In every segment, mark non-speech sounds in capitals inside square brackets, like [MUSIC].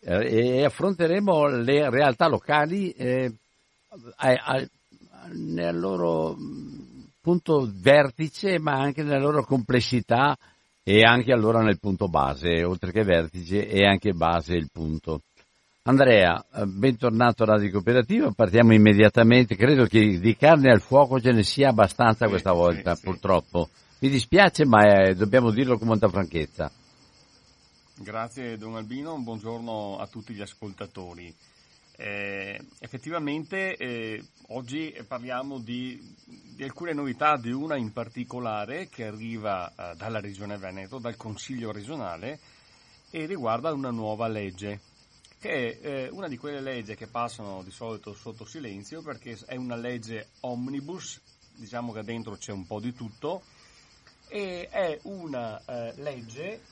e affronteremo le realtà locali eh, nel loro punto vertice, ma anche nella loro complessità e anche allora nel punto base, oltre che vertice e anche base il punto. Andrea, eh, bentornato a Radio Cooperativa, partiamo immediatamente, credo che di carne al fuoco ce ne sia abbastanza questa volta, sì, purtroppo. Mi dispiace, ma eh, dobbiamo dirlo con molta franchezza. Grazie Don Albino, buongiorno a tutti gli ascoltatori. Eh, effettivamente eh, oggi parliamo di, di, alcune novità, di una in particolare che arriva eh, dalla Regione Veneto, dal Consiglio regionale e riguarda una nuova legge che è eh, una di quelle leggi che passano di solito sotto silenzio perché è una legge omnibus, diciamo che dentro c'è un po' di tutto, e è una eh, legge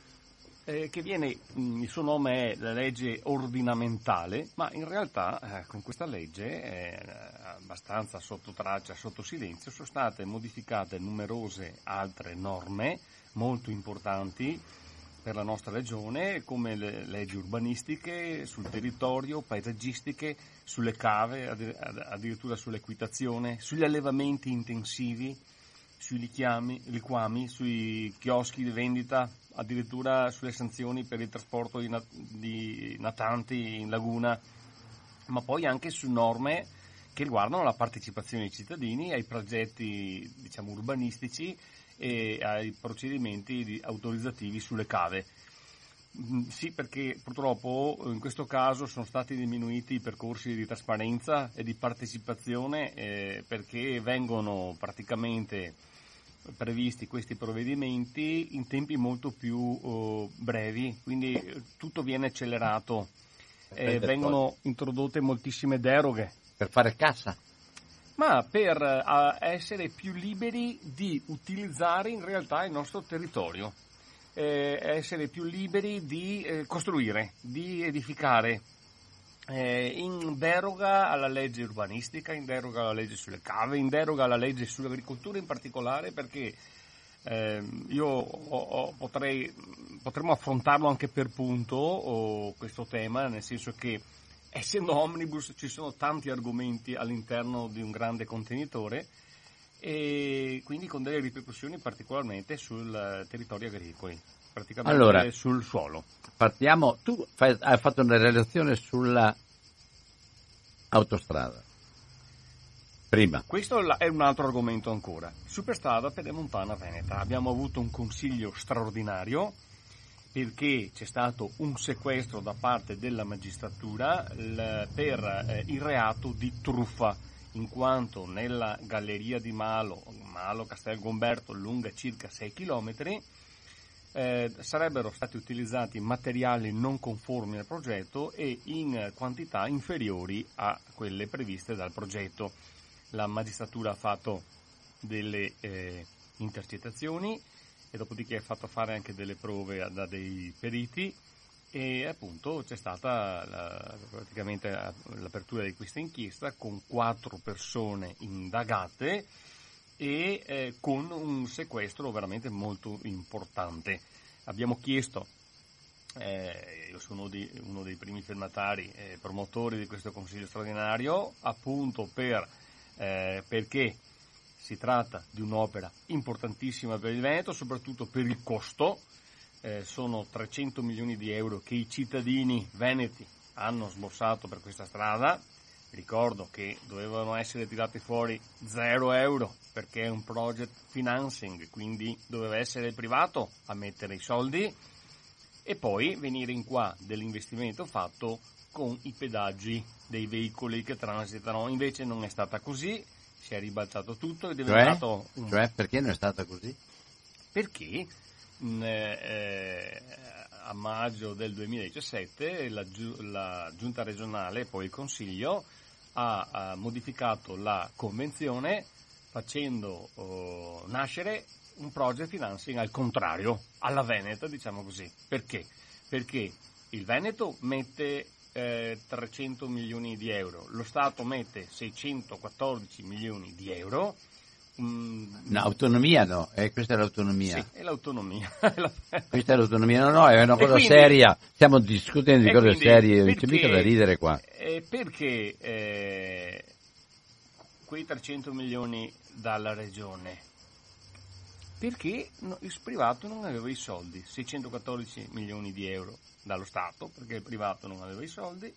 eh, che viene, mh, mm, il suo nome è la legge ordinamentale, ma in realtà eh, con questa legge, eh, abbastanza sotto traccia, sotto silenzio, sono state modificate numerose altre norme molto importanti per la nostra regione, come le leggi urbanistiche, sul territorio, paesaggistiche, sulle cave, addirittura sull'equitazione, sugli allevamenti intensivi, sui liquiami, liquami, sui chioschi di vendita, addirittura sulle sanzioni per il trasporto di, nat- di natanti in laguna, ma poi anche su norme che riguardano la partecipazione dei cittadini ai progetti diciamo, urbanistici e ai procedimenti autorizzativi sulle cave. Mm, sì, perché purtroppo in questo caso sono stati diminuiti i percorsi di trasparenza e di partecipazione eh, perché vengono praticamente previsti questi provvedimenti in tempi molto più uh, brevi, quindi eh, tutto viene accelerato, eh, vengono introdotte moltissime deroghe. Per fare cassa? ma per uh, essere più liberi di utilizzare in realtà il nostro territorio, eh, essere più liberi di eh, costruire, di edificare. Eh, in deroga alla legge urbanistica, in deroga alla legge sulle cave, in deroga alla legge sull'agricoltura in particolare perché ehm, io ho, ho, potrei, potremmo affrontarlo anche per punto oh, questo tema, nel senso che essendo omnibus ci sono tanti argomenti all'interno di un grande contenitore e quindi con delle ripercussioni particolarmente sul territorio agricolo, praticamente allora, sul suolo. Partiamo, tu fai, hai fatto una relazione sulla autostrada. Prima. Questo è un altro argomento ancora. Superstrada Pedemontana Veneta. Abbiamo avuto un consiglio straordinario perché c'è stato un sequestro da parte della magistratura per eh, il reato di truffa, in quanto nella galleria di Malo, Malo Castel Gomberto, lunga circa 6 km, eh, sarebbero stati utilizzati materiali non conformi al progetto e in quantità inferiori a quelle previste dal progetto. La magistratura ha fatto delle eh, intercettazioni e dopodiché ha fatto fare anche delle prove da dei periti e appunto c'è stata la, praticamente l'apertura di questa inchiesta con quattro persone indagate e eh, con un sequestro veramente molto importante. Abbiamo chiesto, eh, io sono di, uno dei primi firmatari e eh, promotori di questo consiglio straordinario, appunto per, eh, perché si tratta di un'opera importantissima per il Veneto, soprattutto per il costo, eh, sono 300 milioni di euro che i cittadini veneti hanno sborsato per questa strada. Ricordo che dovevano essere tirati fuori 0 euro perché è un project financing, quindi doveva essere il privato a mettere i soldi e poi venire in qua dell'investimento fatto con i pedaggi dei veicoli che transitano. Invece non è stata così, si è ribaltato tutto ed è diventato cioè? un... Cioè perché non è stata così? Perché eh, a maggio del 2017 la, la, giunta regionale e poi il consiglio ha, modificato la convenzione facendo oh, nascere un project financing al contrario, alla Veneto diciamo così. Perché? Perché il Veneto mette eh, 300 milioni di euro, lo Stato mette 614 milioni di euro. No, autonomia no, eh, questa è l'autonomia. Sì, è l'autonomia. [LAUGHS] questa è l'autonomia, no, no, è una cosa quindi, seria. Stiamo discutendo di cose serie, non c'è mica da ridere qua. Eh, perché eh, quei 300 milioni dalla regione? Perché no, il privato non aveva i soldi, 614 milioni di euro dallo Stato, perché il privato non aveva i soldi,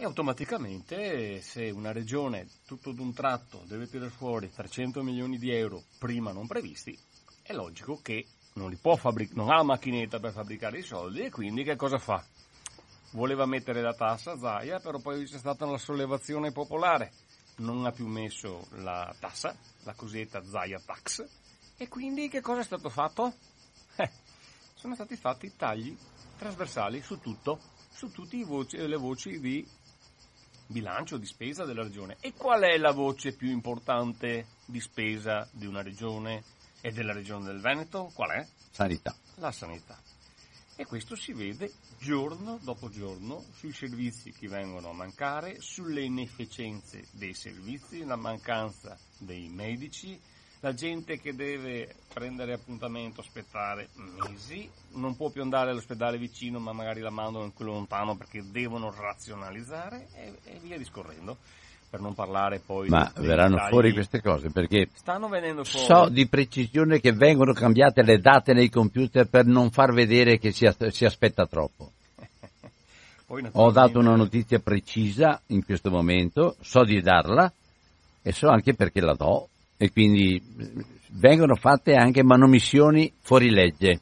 e automaticamente se una regione tutto d'un tratto deve tirare fuori 300 milioni di euro prima non previsti, è logico che non, fabbric- non ha la macchinetta per fabbricare i soldi e quindi che cosa fa? Voleva mettere la tassa Zaia, però poi c'è stata una sollevazione popolare, non ha più messo la tassa, la cosiddetta Zaia Tax, e quindi che cosa è stato fatto? Eh, sono stati fatti tagli trasversali su tutto, su tutte le voci di bilancio di spesa della regione. E qual è la voce più importante di spesa di una regione e della regione del Veneto? Qual è? Sanità. La sanità. E questo si vede giorno dopo giorno sui servizi che vengono a mancare, sulle inefficienze dei servizi, la mancanza dei medici, la gente che deve prendere appuntamento, aspettare mesi, non può più andare all'ospedale vicino ma magari la mandano in quello lontano perché devono razionalizzare e, e via discorrendo. Per non parlare poi Ma verranno dettagli. fuori queste cose perché stanno venendo fuori. so di precisione che vengono cambiate le date nei computer per non far vedere che si, si aspetta troppo. [LAUGHS] Ho dato una notizia precisa in questo momento, so di darla e so anche perché la do e quindi eh, vengono fatte anche manomissioni fuori legge.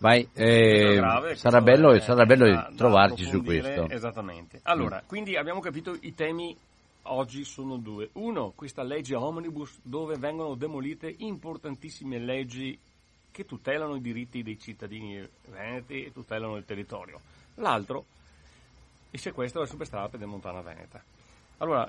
Vai, eh, grave, sarà, bello, è, sarà bello da, trovarci da su questo. Esattamente. Allora, mm. quindi abbiamo capito i temi oggi sono due. Uno, questa legge omnibus dove vengono demolite importantissime leggi che tutelano i diritti dei cittadini veneti e tutelano il territorio. L'altro, il sequestro della superstrada Pedemontana Veneta. Allora,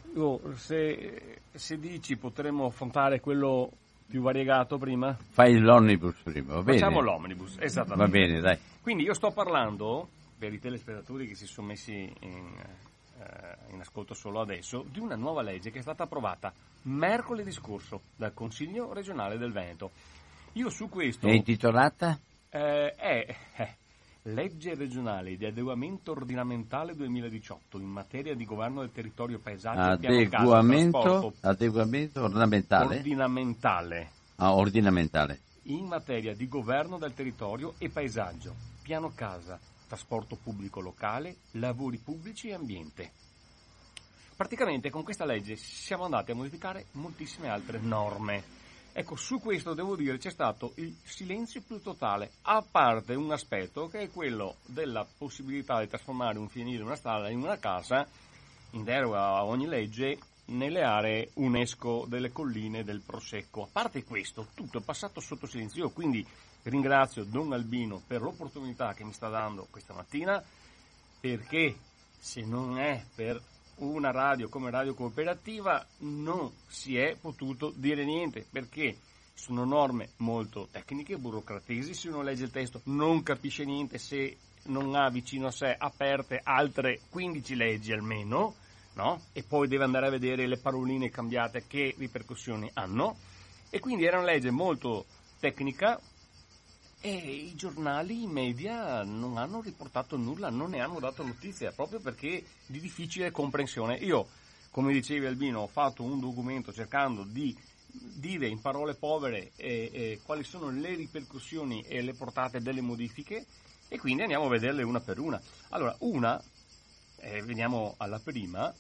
se, se, dici potremmo affrontare quello più variegato prima? Fai l'omnibus prima, va bene? Facciamo l'omnibus, esattamente. Va bene, dai. Quindi io sto parlando, per i telespettatori che si sono messi in, eh, in ascolto solo adesso, di una nuova legge che è stata approvata mercoledì scorso dal Consiglio regionale del Veneto. Io su questo... È intitolata? Eh, è... Eh, Legge regionale di adeguamento ordinamentale 2018 in materia di governo del territorio paesaggio adeguamento, casa, adeguamento ornamentale? Ordinamentale. Ah, ordinamentale. In materia di governo del territorio e paesaggio, piano casa, trasporto pubblico locale, lavori pubblici e ambiente. Praticamente con questa legge siamo andati a modificare moltissime altre norme Ecco, su questo devo dire c'è stato il silenzio più totale, a parte un aspetto che è quello della possibilità di trasformare un fienile, una strada in una casa, in deroga a ogni legge, nelle aree UNESCO delle colline del Prosecco. A parte questo, tutto è passato sotto silenzio. Io quindi ringrazio Don Albino per l'opportunità che mi sta dando questa mattina, perché se non è per una radio come Radio Cooperativa non si è potuto dire niente perché sono norme molto tecniche, burocratesi, se uno legge il testo non capisce niente se non ha vicino a sé aperte altre 15 leggi almeno, no? E poi deve andare a vedere le paroline cambiate che ripercussioni hanno. E quindi era una legge molto tecnica e i giornali, i media non hanno riportato nulla, non ne hanno dato notizia, proprio perché di difficile comprensione. Io, come dicevi Albino, ho fatto un documento cercando di dire in parole povere eh, eh, quali sono le ripercussioni e le portate delle modifiche e quindi andiamo a vederle una per una. Allora, una, eh, veniamo alla prima,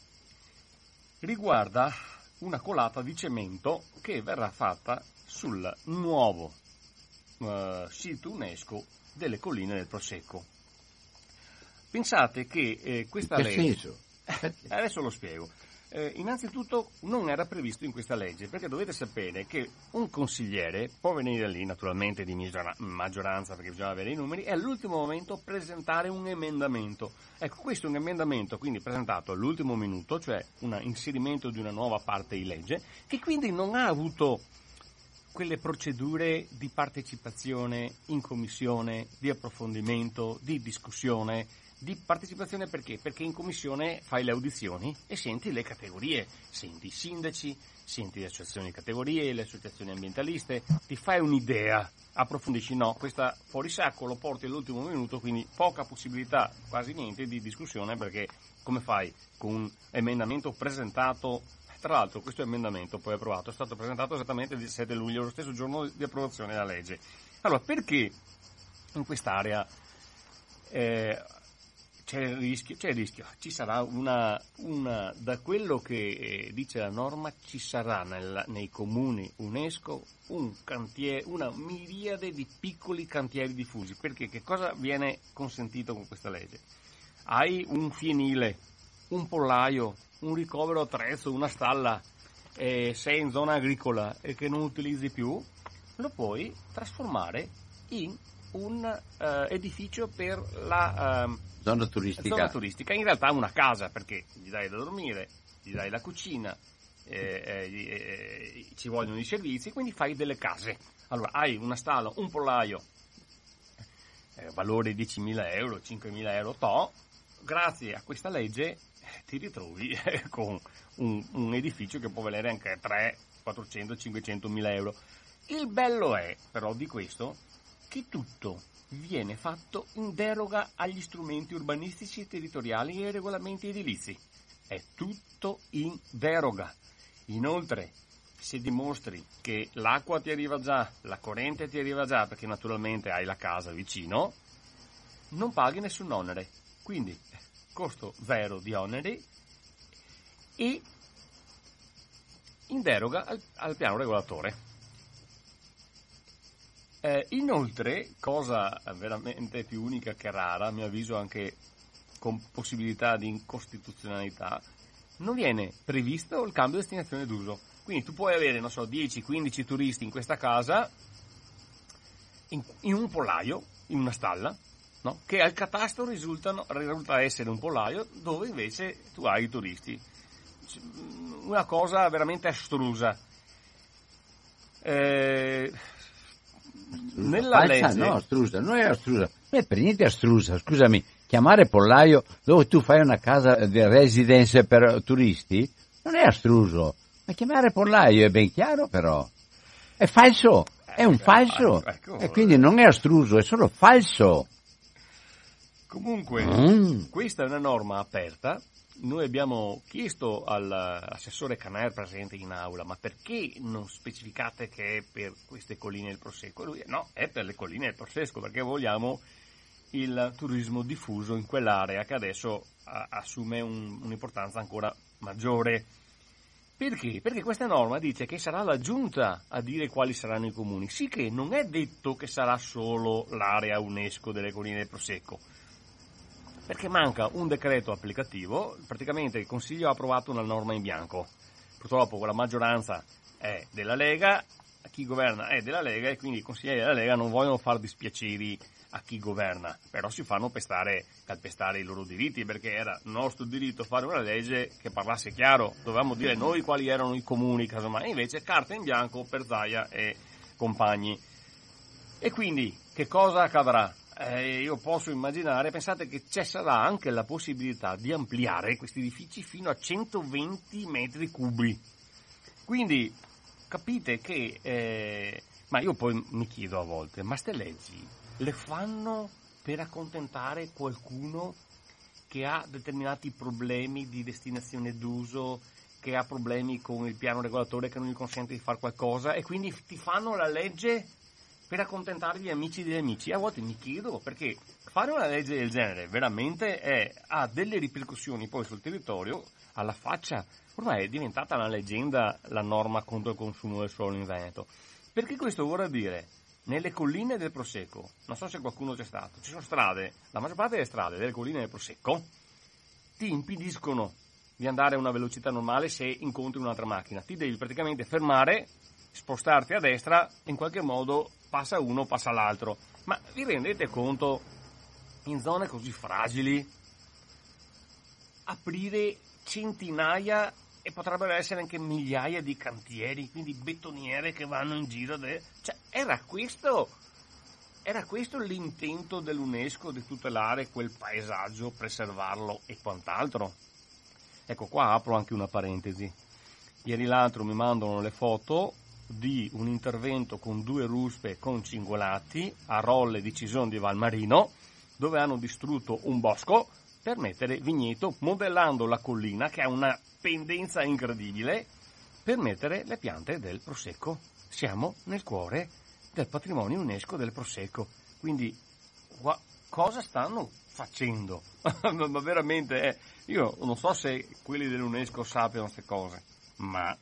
riguarda una colata di cemento che verrà fatta sul nuovo uh, sito UNESCO delle colline del Prosecco. Pensate che eh, questa legge... [LAUGHS] Adesso lo spiego. Eh, innanzitutto non era previsto in questa legge, perché dovete sapere che un consigliere può venire lì, naturalmente di maggioranza, perché bisogna avere i numeri, e all'ultimo momento presentare un emendamento. Ecco, questo è un emendamento quindi presentato all'ultimo minuto, cioè un inserimento di una nuova parte di legge, che quindi non ha avuto quelle procedure di partecipazione in commissione, di approfondimento, di discussione, di partecipazione perché? Perché in commissione fai le audizioni e senti le categorie, senti i sindaci, senti le associazioni di categorie, le associazioni ambientaliste, ti fai un'idea, approfondisci, no, questa fuori sacco lo porti all'ultimo minuto, quindi poca possibilità, quasi niente di discussione perché come fai con un emendamento presentato tra l'altro questo emendamento poi approvato è stato presentato esattamente il 7 luglio, lo stesso giorno di approvazione della legge. Allora, perché in quest'area eh, c'è il rischio, c'è il rischio, ci sarà una, una da quello che eh, dice la norma, ci sarà nel, nei comuni UNESCO un cantiere, una miriade di piccoli cantieri diffusi, perché che cosa viene consentito con questa legge? Hai un fienile, un pollaio, un ricovero attrezzo, una stalla, eh, sei in zona agricola e che non utilizzi più, lo puoi trasformare in un uh, edificio per la uh, zona, turistica. zona turistica. In realtà una casa perché gli dai da dormire, gli dai la cucina, eh, eh, eh, ci vogliono i servizi, quindi fai delle case. Allora hai una stalla, un pollaio, eh, valore 10.000 euro, 5.000 euro, to, grazie a questa legge eh, ti ritrovi con un, un, edificio che può valere anche 3, 400, 500 mila euro. Il bello è però di questo che tutto viene fatto in deroga agli strumenti urbanistici e territoriali e ai regolamenti edilizi. È tutto in deroga. Inoltre, se dimostri che l'acqua ti arriva già, la corrente ti arriva già, perché naturalmente hai la casa vicino, non paghi nessun onere. Quindi, costo zero di oneri e in deroga al, al piano regolatore. Eh, inoltre, cosa veramente più unica che rara, a mio avviso anche con possibilità di incostituzionalità, non viene previsto il cambio di destinazione d'uso. Quindi tu puoi avere, non so, 10-15 turisti in questa casa, in, in, un pollaio, in una stalla, no? che al catasto risultano, risulta essere un pollaio dove invece tu hai i turisti. Una cosa veramente astrusa. Eh, nella Falsa, legge... No, astrusa, non è astrusa, non è per niente astrusa, scusami, chiamare pollaio dove tu fai una casa di residence per turisti non è astruso, ma chiamare pollaio è ben chiaro però, è falso, è un falso, ecco. e quindi non è astruso, è solo falso. Comunque, mm. questa è una norma aperta noi abbiamo chiesto all'assessore Caner presente in aula, ma perché non specificate che è per queste colline del Prosecco? E lui, no, è per le colline del Prosecco, perché vogliamo il turismo diffuso in quell'area che adesso a, assume un, un'importanza ancora maggiore. Perché? Perché questa norma dice che sarà la giunta a dire quali saranno i comuni, sì che non è detto che sarà solo l'area UNESCO delle colline del Prosecco perché manca un decreto applicativo, praticamente il Consiglio ha approvato una norma in bianco, purtroppo la maggioranza è della Lega, chi governa è della Lega e quindi i consiglieri della Lega non vogliono far dispiaceri a chi governa, però si fanno pestare, calpestare i loro diritti perché era nostro diritto fare una legge che parlasse chiaro, dovevamo dire noi quali erano i comuni, casomai, invece carta in bianco per Zaia e compagni. E quindi che cosa accadrà? Eh, io posso immaginare, pensate che ci sarà anche la possibilità di ampliare questi edifici fino a 120 metri cubi. Quindi capite che, eh, ma io poi mi chiedo a volte, ma ste leggi le fanno per accontentare qualcuno che ha determinati problemi di destinazione d'uso, che ha problemi con il piano regolatore che non gli consente di fare qualcosa e quindi ti fanno la legge per accontentare gli amici degli amici. A volte mi chiedo perché fare una legge del genere veramente è, ha delle ripercussioni poi sul territorio alla faccia. Ormai è diventata una leggenda la norma contro il consumo del suolo in Veneto. Perché questo vorrà dire nelle colline del Prosecco, non so se qualcuno c'è stato, ci sono strade, la maggior parte delle strade delle colline del Prosecco ti impediscono di andare a una velocità normale se incontri un'altra macchina. Ti devi praticamente fermare, spostarti a destra in qualche modo passa uno, passa l'altro. Ma vi rendete conto, in zone così fragili, aprire centinaia e potrebbero essere anche migliaia di cantieri, quindi betoniere che vanno in giro. De... Cioè, era questo, era questo l'intento dell'UNESCO di tutelare quel paesaggio, preservarlo e quant'altro? Ecco qua apro anche una parentesi. Ieri l'altro mi mandano le foto di un intervento con due ruspe con cingolati a Rolle di Cison di Valmarino, dove hanno distrutto un bosco per mettere vigneto, modellando la collina che ha una pendenza incredibile, per mettere le piante del Prosecco. Siamo nel cuore del patrimonio UNESCO del Prosecco. Quindi, qua, cosa stanno facendo? [LAUGHS] ma veramente, eh, io non so se quelli dell'UNESCO sappiano queste cose, ma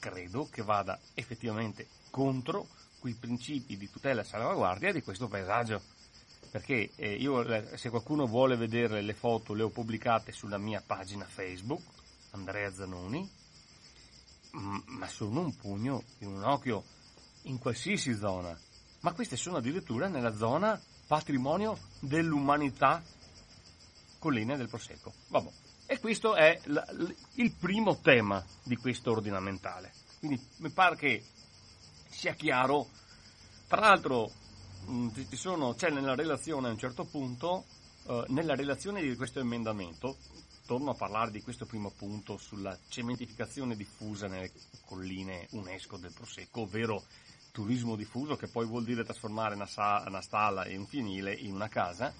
credo che vada effettivamente contro quei principi di tutela e salvaguardia di questo paesaggio. Perché eh, io, eh, se qualcuno vuole vedere le foto, le ho pubblicate sulla mia pagina Facebook, Andrea Zanoni, ma sono un pugno in un occhio in qualsiasi zona. Ma queste sono addirittura nella zona patrimonio dell'umanità colline del Prosecco. Vabbè. E questo è il primo tema di questo ordinamentale. Quindi mi pare che sia chiaro. Tra l'altro mm, sono, c'è nella relazione a un certo punto, eh, nella relazione di questo emendamento, torno a parlare di questo primo punto sulla cementificazione diffusa nelle colline UNESCO del Prosecco, ovvero turismo diffuso che poi vuol dire trasformare una, sa- una stalla e un fienile in una casa.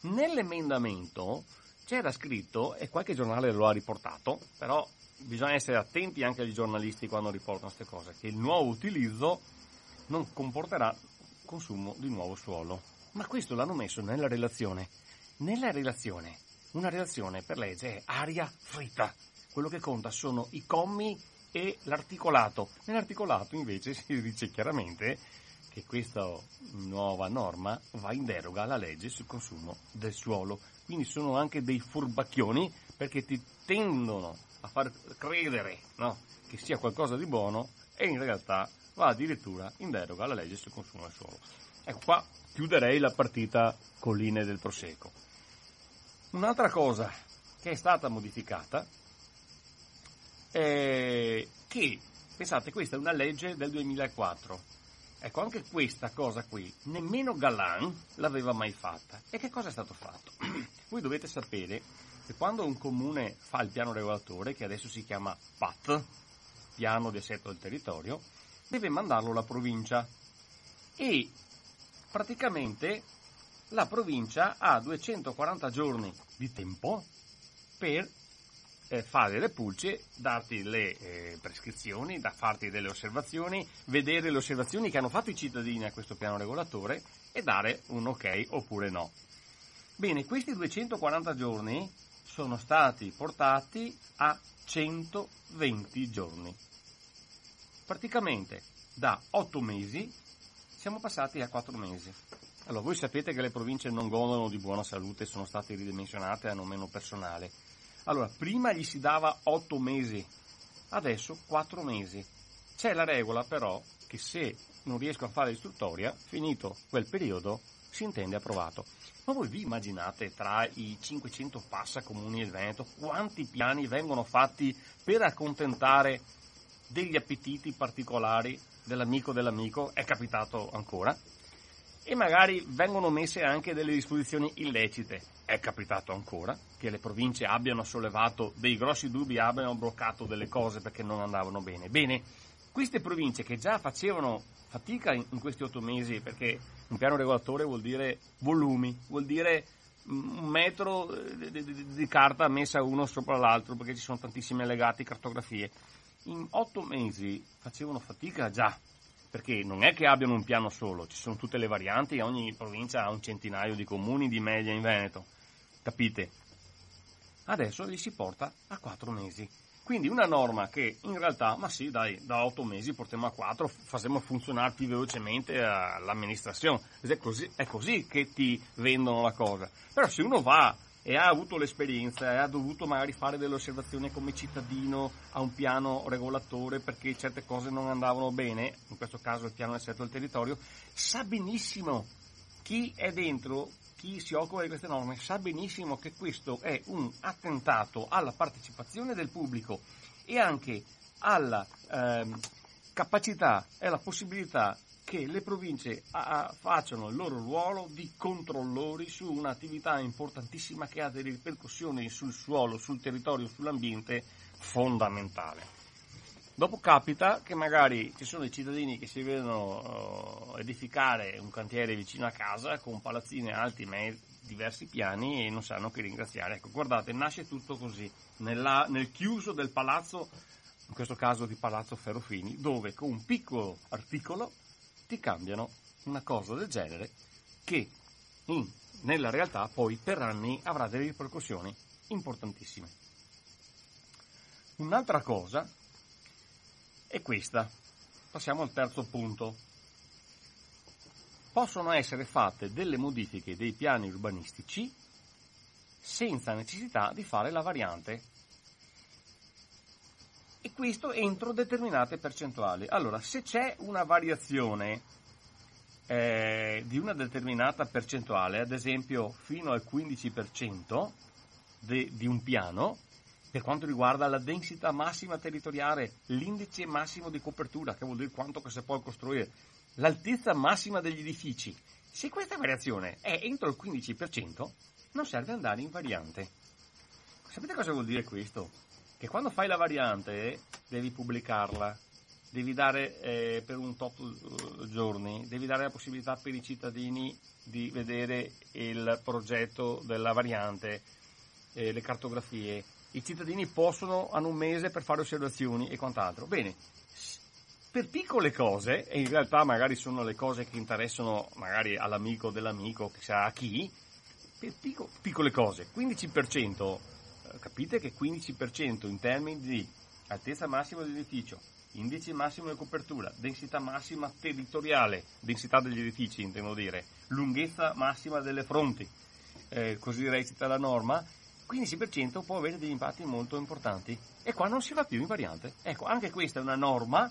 Nell'emendamento c'era scritto, e qualche giornale lo ha riportato, però bisogna essere attenti anche agli giornalisti quando riportano queste cose, che il nuovo utilizzo non comporterà consumo di nuovo suolo. Ma questo l'hanno messo nella relazione. Nella relazione, una relazione per legge è aria fritta. Quello che conta sono i commi e l'articolato. Nell'articolato invece [LAUGHS] si dice chiaramente che questa nuova norma va in deroga alla legge sul consumo del suolo quindi sono anche dei furbacchioni perché ti tendono a far credere no, che sia qualcosa di buono e in realtà va addirittura in deroga alla legge sul consumo del suolo. Ecco qua chiuderei la partita colline del Prosecco. Un'altra cosa che è stata modificata è che, pensate, questa è una legge del 2004 Ecco, anche questa cosa qui, nemmeno Galan l'aveva mai fatta. E che cosa è stato fatto? [CLEARS THROAT] Voi dovete sapere che quando un comune fa il piano regolatore, che adesso si chiama PAT, piano di assetto del territorio, deve mandarlo alla provincia. E praticamente la provincia ha 240 giorni di tempo per eh, fare le pulce, darti le eh, prescrizioni, da farti delle osservazioni, vedere le osservazioni che hanno fatto i cittadini a questo piano regolatore e dare un ok oppure no. Bene, questi 240 giorni sono stati portati a 120 giorni. Praticamente da 8 mesi siamo passati a 4 mesi. Allora, voi sapete che le province non godono di buona salute, sono state ridimensionate, hanno meno personale. Allora, prima gli si dava 8 mesi, adesso 4 mesi. C'è la regola però che se non riesco a fare l'istruttoria, finito quel periodo, si intende approvato. Ma voi vi immaginate tra i 500 passa comuni del Veneto quanti piani vengono fatti per accontentare degli appetiti particolari dell'amico dell'amico, è capitato ancora, e magari vengono messe anche delle disposizioni illecite, è capitato ancora che le province abbiano sollevato dei grossi dubbi, abbiano bloccato delle cose perché non andavano bene. Bene, queste province che già facevano fatica in, questi otto mesi, perché un piano regolatore vuol dire volumi, vuol dire un metro di, di, di, carta messa uno sopra l'altro perché ci sono tantissimi allegati, cartografie. In otto mesi facevano fatica già, perché non è che abbiano un piano solo, ci sono tutte le varianti, ogni provincia ha un centinaio di comuni di media in Veneto, capite? Adesso li si porta a quattro mesi. Quindi una norma che in realtà, ma sì, dai, da otto mesi portiamo a quattro, facciamo funzionare più velocemente l'amministrazione. È così, è così che ti vendono la cosa. Però se uno va e ha avuto l'esperienza e ha dovuto magari fare delle osservazioni come cittadino a un piano regolatore perché certe cose non andavano bene, in questo caso il piano del assetto del territorio, sa benissimo chi è dentro chi si occupa di queste norme sa benissimo che questo è un attentato alla partecipazione del pubblico e anche alla ehm, capacità e alla possibilità che le province facciano il loro ruolo di controllori su un'attività importantissima che ha delle ripercussioni sul suolo, sul territorio, sull'ambiente fondamentale. Dopo capita che magari ci sono i cittadini che si vedono uh, edificare un cantiere vicino a casa con palazzine alti me- diversi piani e non sanno che ringraziare. Ecco, guardate, nasce tutto così, nella, nel chiuso del palazzo, in questo caso di Palazzo Ferrofini, dove con un piccolo articolo ti cambiano una cosa del genere che in, nella realtà poi per anni avrà delle ripercussioni importantissime. Un'altra cosa è questa. Passiamo al terzo punto. Possono essere fatte delle modifiche dei piani urbanistici senza necessità di fare la variante. E questo entro determinate percentuali. Allora, se c'è una variazione eh, di una determinata percentuale, ad esempio fino al 15% de, di un piano, per quanto riguarda la densità massima territoriale, l'indice massimo di copertura, che vuol dire quanto che si può costruire, l'altezza massima degli edifici. Se questa variazione è entro il 15%, non serve andare in variante. Sapete cosa vuol dire questo? Che quando fai la variante devi pubblicarla, devi dare eh, per un tot uh, giorni, devi dare la possibilità per i cittadini di vedere il progetto della variante, eh, le cartografie, i cittadini possono, hanno un mese per fare osservazioni e quant'altro. Bene, per piccole cose, e in realtà magari sono le cose che interessano magari all'amico dell'amico, chissà a chi, per picco, piccole cose, 15%, eh, capite che 15% in termini di altezza massima dell'edificio, indice massimo di copertura, densità massima territoriale, densità degli edifici intendo dire, lunghezza massima delle fronti, eh, così recita la norma, 15% può avere degli impatti molto importanti e qua non si va più in variante. Ecco, anche questa è una norma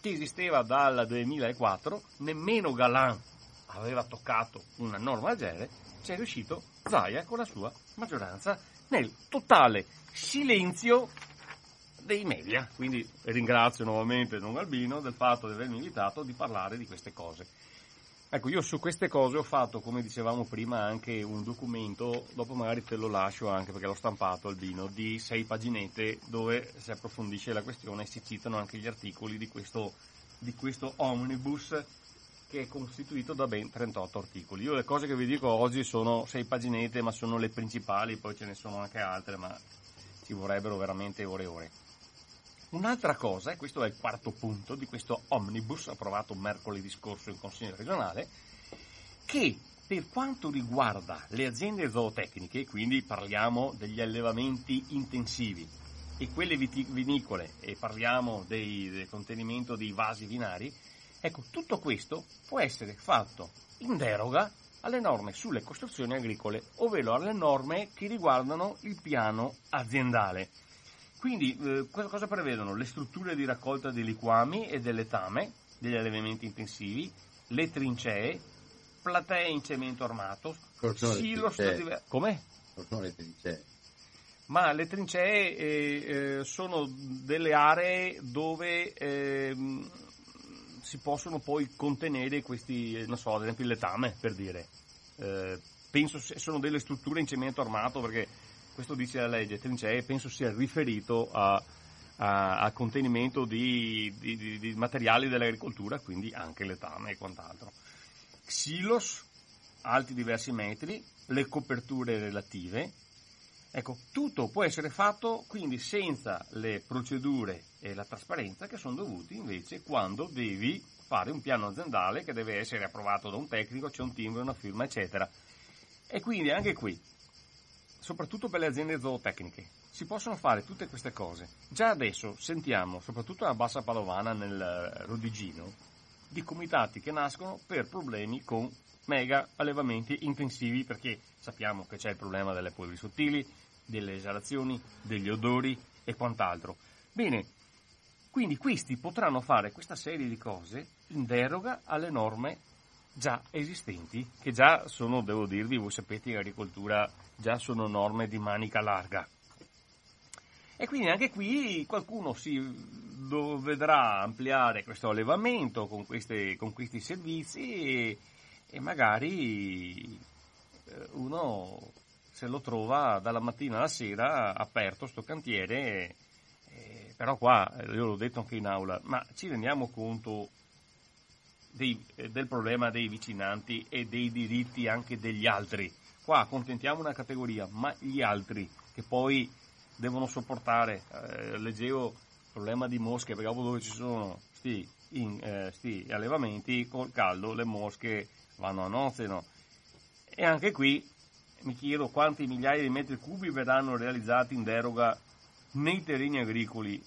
che esisteva dal 2004, nemmeno Galan aveva toccato una norma del genere, c'è riuscito Zaia con la sua maggioranza nel totale silenzio dei media. Quindi ringrazio nuovamente Don Albino del fatto di avermi invitato di parlare di queste cose. Ecco, io su queste cose ho fatto, come dicevamo prima, anche un documento, dopo magari te lo lascio anche perché l'ho stampato Albino, di sei paginette dove si approfondisce la questione e si citano anche gli articoli di questo, di questo omnibus che è costituito da ben 38 articoli. Io le cose che vi dico oggi sono sei paginette, ma sono le principali, poi ce ne sono anche altre, ma ci vorrebbero veramente ore e ore. Un'altra cosa, e questo è il quarto punto di questo omnibus approvato mercoledì scorso in Consiglio regionale, che per quanto riguarda le aziende zootecniche, quindi parliamo degli allevamenti intensivi e quelle vinicole e parliamo dei, del contenimento dei vasi vinari, ecco, tutto questo può essere fatto in deroga alle norme sulle costruzioni agricole, ovvero alle norme che riguardano il piano aziendale. Quindi eh, cosa prevedono? Le strutture di raccolta dei liquami e delle tame, degli allevamenti intensivi, le trincee, platee in cemento armato, silos... Come? Sono le trincee. ma le trincee eh, eh, sono delle aree dove eh, si possono poi contenere questi, non so, ad esempio il letame, per dire. Eh, penso sono delle strutture in cemento armato, perché questo dice la legge, trincee, penso sia riferito a, a, a contenimento di, di, di, di, materiali dell'agricoltura, quindi anche letame e quant'altro. Silos, alti diversi metri, le coperture relative, Ecco, tutto può essere fatto quindi senza le procedure e la trasparenza che sono dovuti invece quando devi fare un piano aziendale che deve essere approvato da un tecnico, c'è un timbro, una firma, eccetera. E quindi anche qui, soprattutto per le aziende zootecniche, si possono fare tutte queste cose. Già adesso sentiamo, soprattutto a Bassa Padovana nel Rodigino, di comitati che nascono per problemi con mega allevamenti intensivi perché sappiamo che c'è il problema delle polveri sottili, delle esalazioni, degli odori e quant'altro. Bene, quindi questi potranno fare questa serie di cose in deroga alle norme già esistenti, che già sono, devo dirvi, voi sapete in agricoltura già sono norme di manica larga. E quindi anche qui qualcuno si vedrà ampliare questo allevamento con, queste, con questi servizi e, e magari eh, uno se lo trova dalla mattina alla sera aperto sto cantiere, eh, però qua, io l'ho detto anche in aula, ma ci rendiamo conto dei, eh, del problema dei vicinanti e dei diritti anche degli altri. Qua accontentiamo una categoria, ma gli altri che poi devono sopportare, eh, leggevo il problema di mosche, perché dove ci sono sti, in, eh, sti allevamenti, col caldo le mosche vanno a nozze, no? E anche qui mi chiedo quanti migliaia di metri cubi verranno realizzati in deroga nei terreni agricoli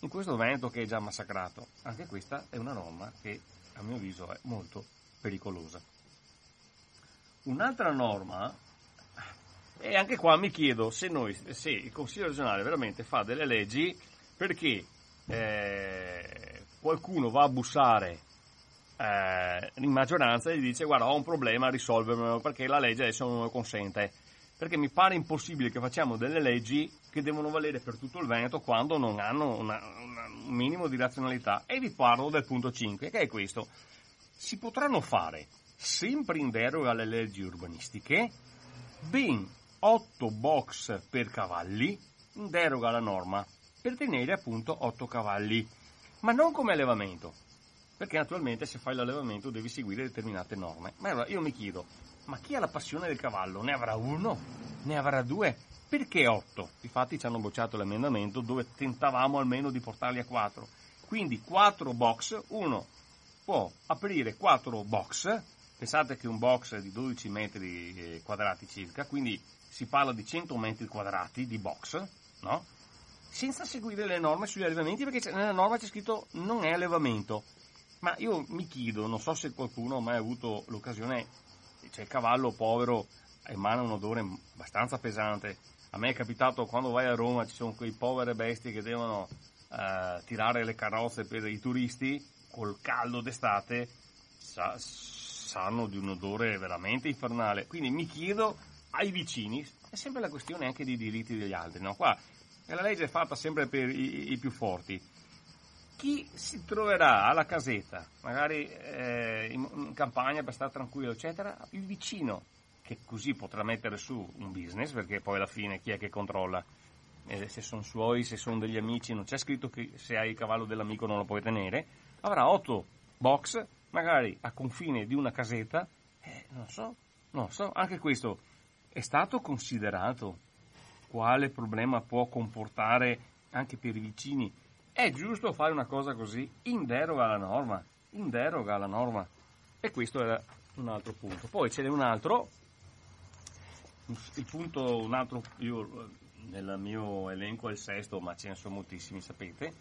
in questo Veneto che è già massacrato. Anche questa è una norma che a mio avviso è molto pericolosa. Un'altra norma, e anche qua mi chiedo se, noi, se il Consiglio regionale veramente fa delle leggi perché eh, qualcuno va a bussare eh, in maggioranza gli dice guarda ho un problema, risolvermelo perché la legge adesso non lo consente. Perché mi pare impossibile che facciamo delle leggi che devono valere per tutto il Veneto quando non hanno una, una, un minimo di razionalità. E vi parlo del punto 5, che è questo. Si potranno fare, sempre in deroga alle leggi urbanistiche, ben 8 box per cavalli, in deroga alla norma, per tenere appunto 8 cavalli, ma non come allevamento, perché naturalmente se fai l'allevamento devi seguire determinate norme. Ma allora io mi chiedo, ma chi ha la passione del cavallo? Ne avrà uno? Ne avrà due? Perché otto? Infatti ci hanno bocciato l'emendamento dove tentavamo almeno di portarli a quattro. Quindi quattro box, uno può aprire quattro box, pensate che un box è di 12 metri eh, quadrati circa, quindi si parla di 100 metri quadrati di box, no? Senza seguire le norme sugli allevamenti perché nella norma c'è scritto non è allevamento ma io mi chiedo, non so se qualcuno ha mai avuto l'occasione, cioè il cavallo povero emana un odore abbastanza pesante. A me è capitato quando vai a Roma, ci sono quei povere bestie che devono eh, tirare le carrozze per i turisti, col caldo d'estate, sa, sanno di un odore veramente infernale. Quindi mi chiedo ai vicini, è sempre la questione anche dei diritti degli altri, no? Qua la legge è fatta sempre per i, i più forti chi si troverà alla casetta, magari eh, in, campagna per stare tranquillo, eccetera, il vicino, che così potrà mettere su un business, perché poi alla fine chi è che controlla? Eh, se sono suoi, se sono degli amici, non c'è scritto che se hai il cavallo dell'amico non lo puoi tenere, avrà otto box, magari a confine di una casetta, eh, non so, non so, anche questo è stato considerato. Quale problema può comportare anche per i vicini è giusto fare una cosa così in deroga alla norma, in deroga alla norma. E questo era un altro punto. Poi ce n'è un altro, il punto, un altro, io nel mio elenco è il sesto, ma ce ne sono moltissimi, sapete.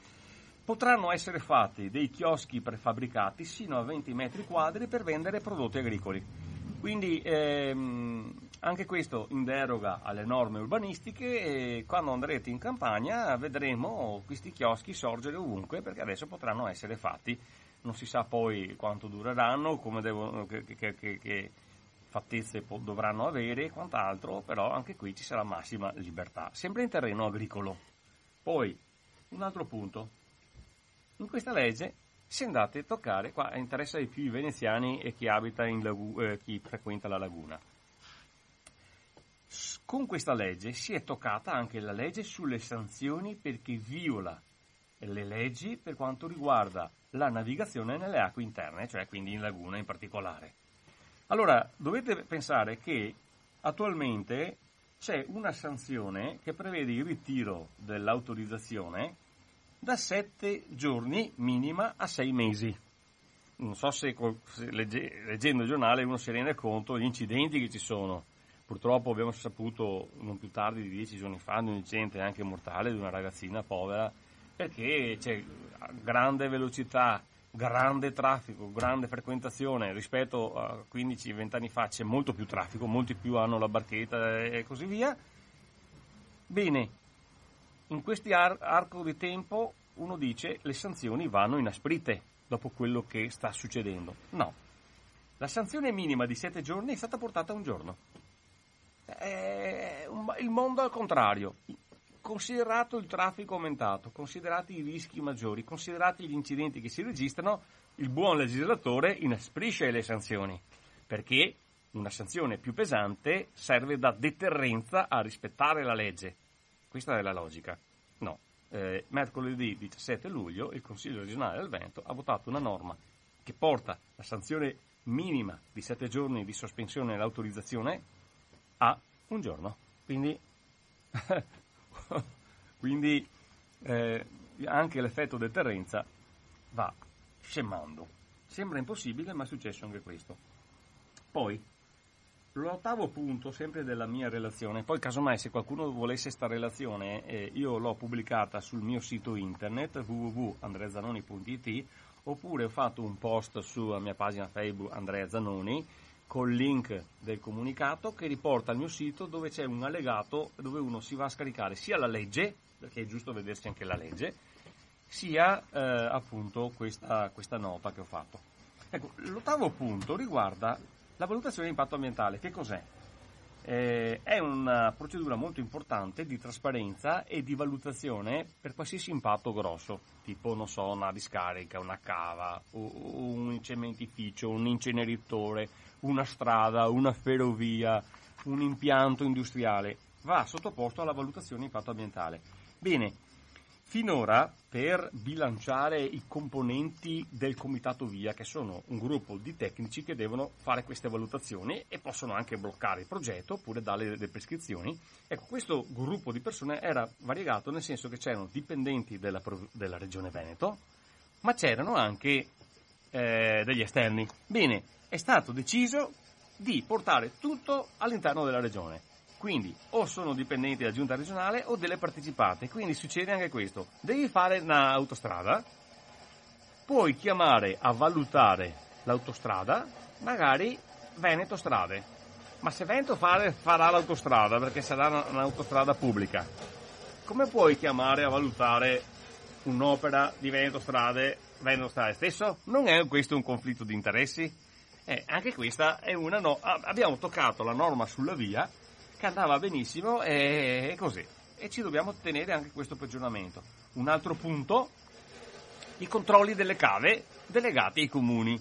Potranno essere fatti dei chioschi prefabbricati sino a 20 metri quadri per vendere prodotti agricoli. Quindi ehm, anche questo in deroga alle norme urbanistiche e quando andrete in campagna vedremo questi chioschi sorgere ovunque perché adesso potranno essere fatti. Non si sa poi quanto dureranno, devono, che, che, che, fattezze dovranno avere e quant'altro, però anche qui ci sarà massima libertà, sempre in terreno agricolo. Poi, un altro punto. In questa legge se andate a toccare, qua interessa di più i veneziani e chi abita in lagu- eh, chi frequenta la laguna. Con questa legge si è toccata anche la legge sulle sanzioni per chi viola le leggi per quanto riguarda la navigazione nelle acque interne, cioè quindi in laguna in particolare. Allora, dovete pensare che attualmente c'è una sanzione che prevede il ritiro dell'autorizzazione da sette giorni minima a sei mesi. Non so se, se legge, leggendo il giornale uno si rende conto degli incidenti che ci sono. Purtroppo abbiamo saputo non più tardi di dieci giorni fa di un incidente anche mortale di una ragazzina povera perché c'è grande velocità, grande traffico, grande frequentazione rispetto a 15-20 anni fa c'è molto più traffico, molti più hanno la barchetta e così via. Bene, in questi ar- arco di tempo uno dice le sanzioni vanno inasprite dopo quello che sta succedendo. No, la sanzione minima di sette giorni è stata portata a un giorno. È il mondo al contrario. Considerato il traffico aumentato, considerati i rischi maggiori, considerati gli incidenti che si registrano, il buon legislatore inasprisce le sanzioni, perché una sanzione più pesante serve da deterrenza a rispettare la legge. Questa è la logica. No. Eh, mercoledì 17 luglio il Consiglio regionale del Veneto ha votato una norma che porta la sanzione minima di 7 giorni di sospensione dell'autorizzazione a un giorno. Quindi, [LAUGHS] quindi eh, anche l'effetto deterrenza va scemando. Sembra impossibile, ma è successo anche questo. Poi, L'ottavo punto, sempre della mia relazione, poi casomai se qualcuno volesse questa relazione, eh, io l'ho pubblicata sul mio sito internet www.andreazanoni.it oppure ho fatto un post sulla mia pagina Facebook Andrea Zanoni col link del comunicato che riporta al mio sito dove c'è un allegato dove uno si va a scaricare sia la legge, perché è giusto vedersi anche la legge, sia eh, appunto questa, questa nota che ho fatto. Ecco, l'ottavo punto riguarda la valutazione di impatto ambientale, che cos'è? Eh, è una procedura molto importante di trasparenza e di valutazione per qualsiasi impatto grosso, tipo, non so, una discarica, una cava, un cementificio, un inceneritore, una strada, una ferrovia, un impianto industriale. Va sottoposto alla valutazione di impatto ambientale. Bene, Finora, per bilanciare i componenti del Comitato Via, che sono un gruppo di tecnici che devono fare queste valutazioni e possono anche bloccare il progetto oppure dare delle prescrizioni, ecco, questo gruppo di persone era variegato nel senso che c'erano dipendenti della, della Regione Veneto, ma c'erano anche eh, degli esterni. Bene, è stato deciso di portare tutto all'interno della Regione quindi o sono dipendenti della giunta regionale o delle partecipate. Quindi succede anche questo. Devi fare un'autostrada, puoi chiamare a valutare l'autostrada, magari Veneto Strade. Ma se Veneto farà l'autostrada, perché sarà un'autostrada pubblica, come puoi chiamare a valutare un'opera di Veneto Strade, Veneto Strade stesso? Non è questo un conflitto di interessi? Eh, anche questa è una no. Abbiamo toccato la norma sulla via che andava benissimo e così. E ci dobbiamo tenere anche questo peggioramento. Un altro punto, i controlli delle cave delegati ai comuni.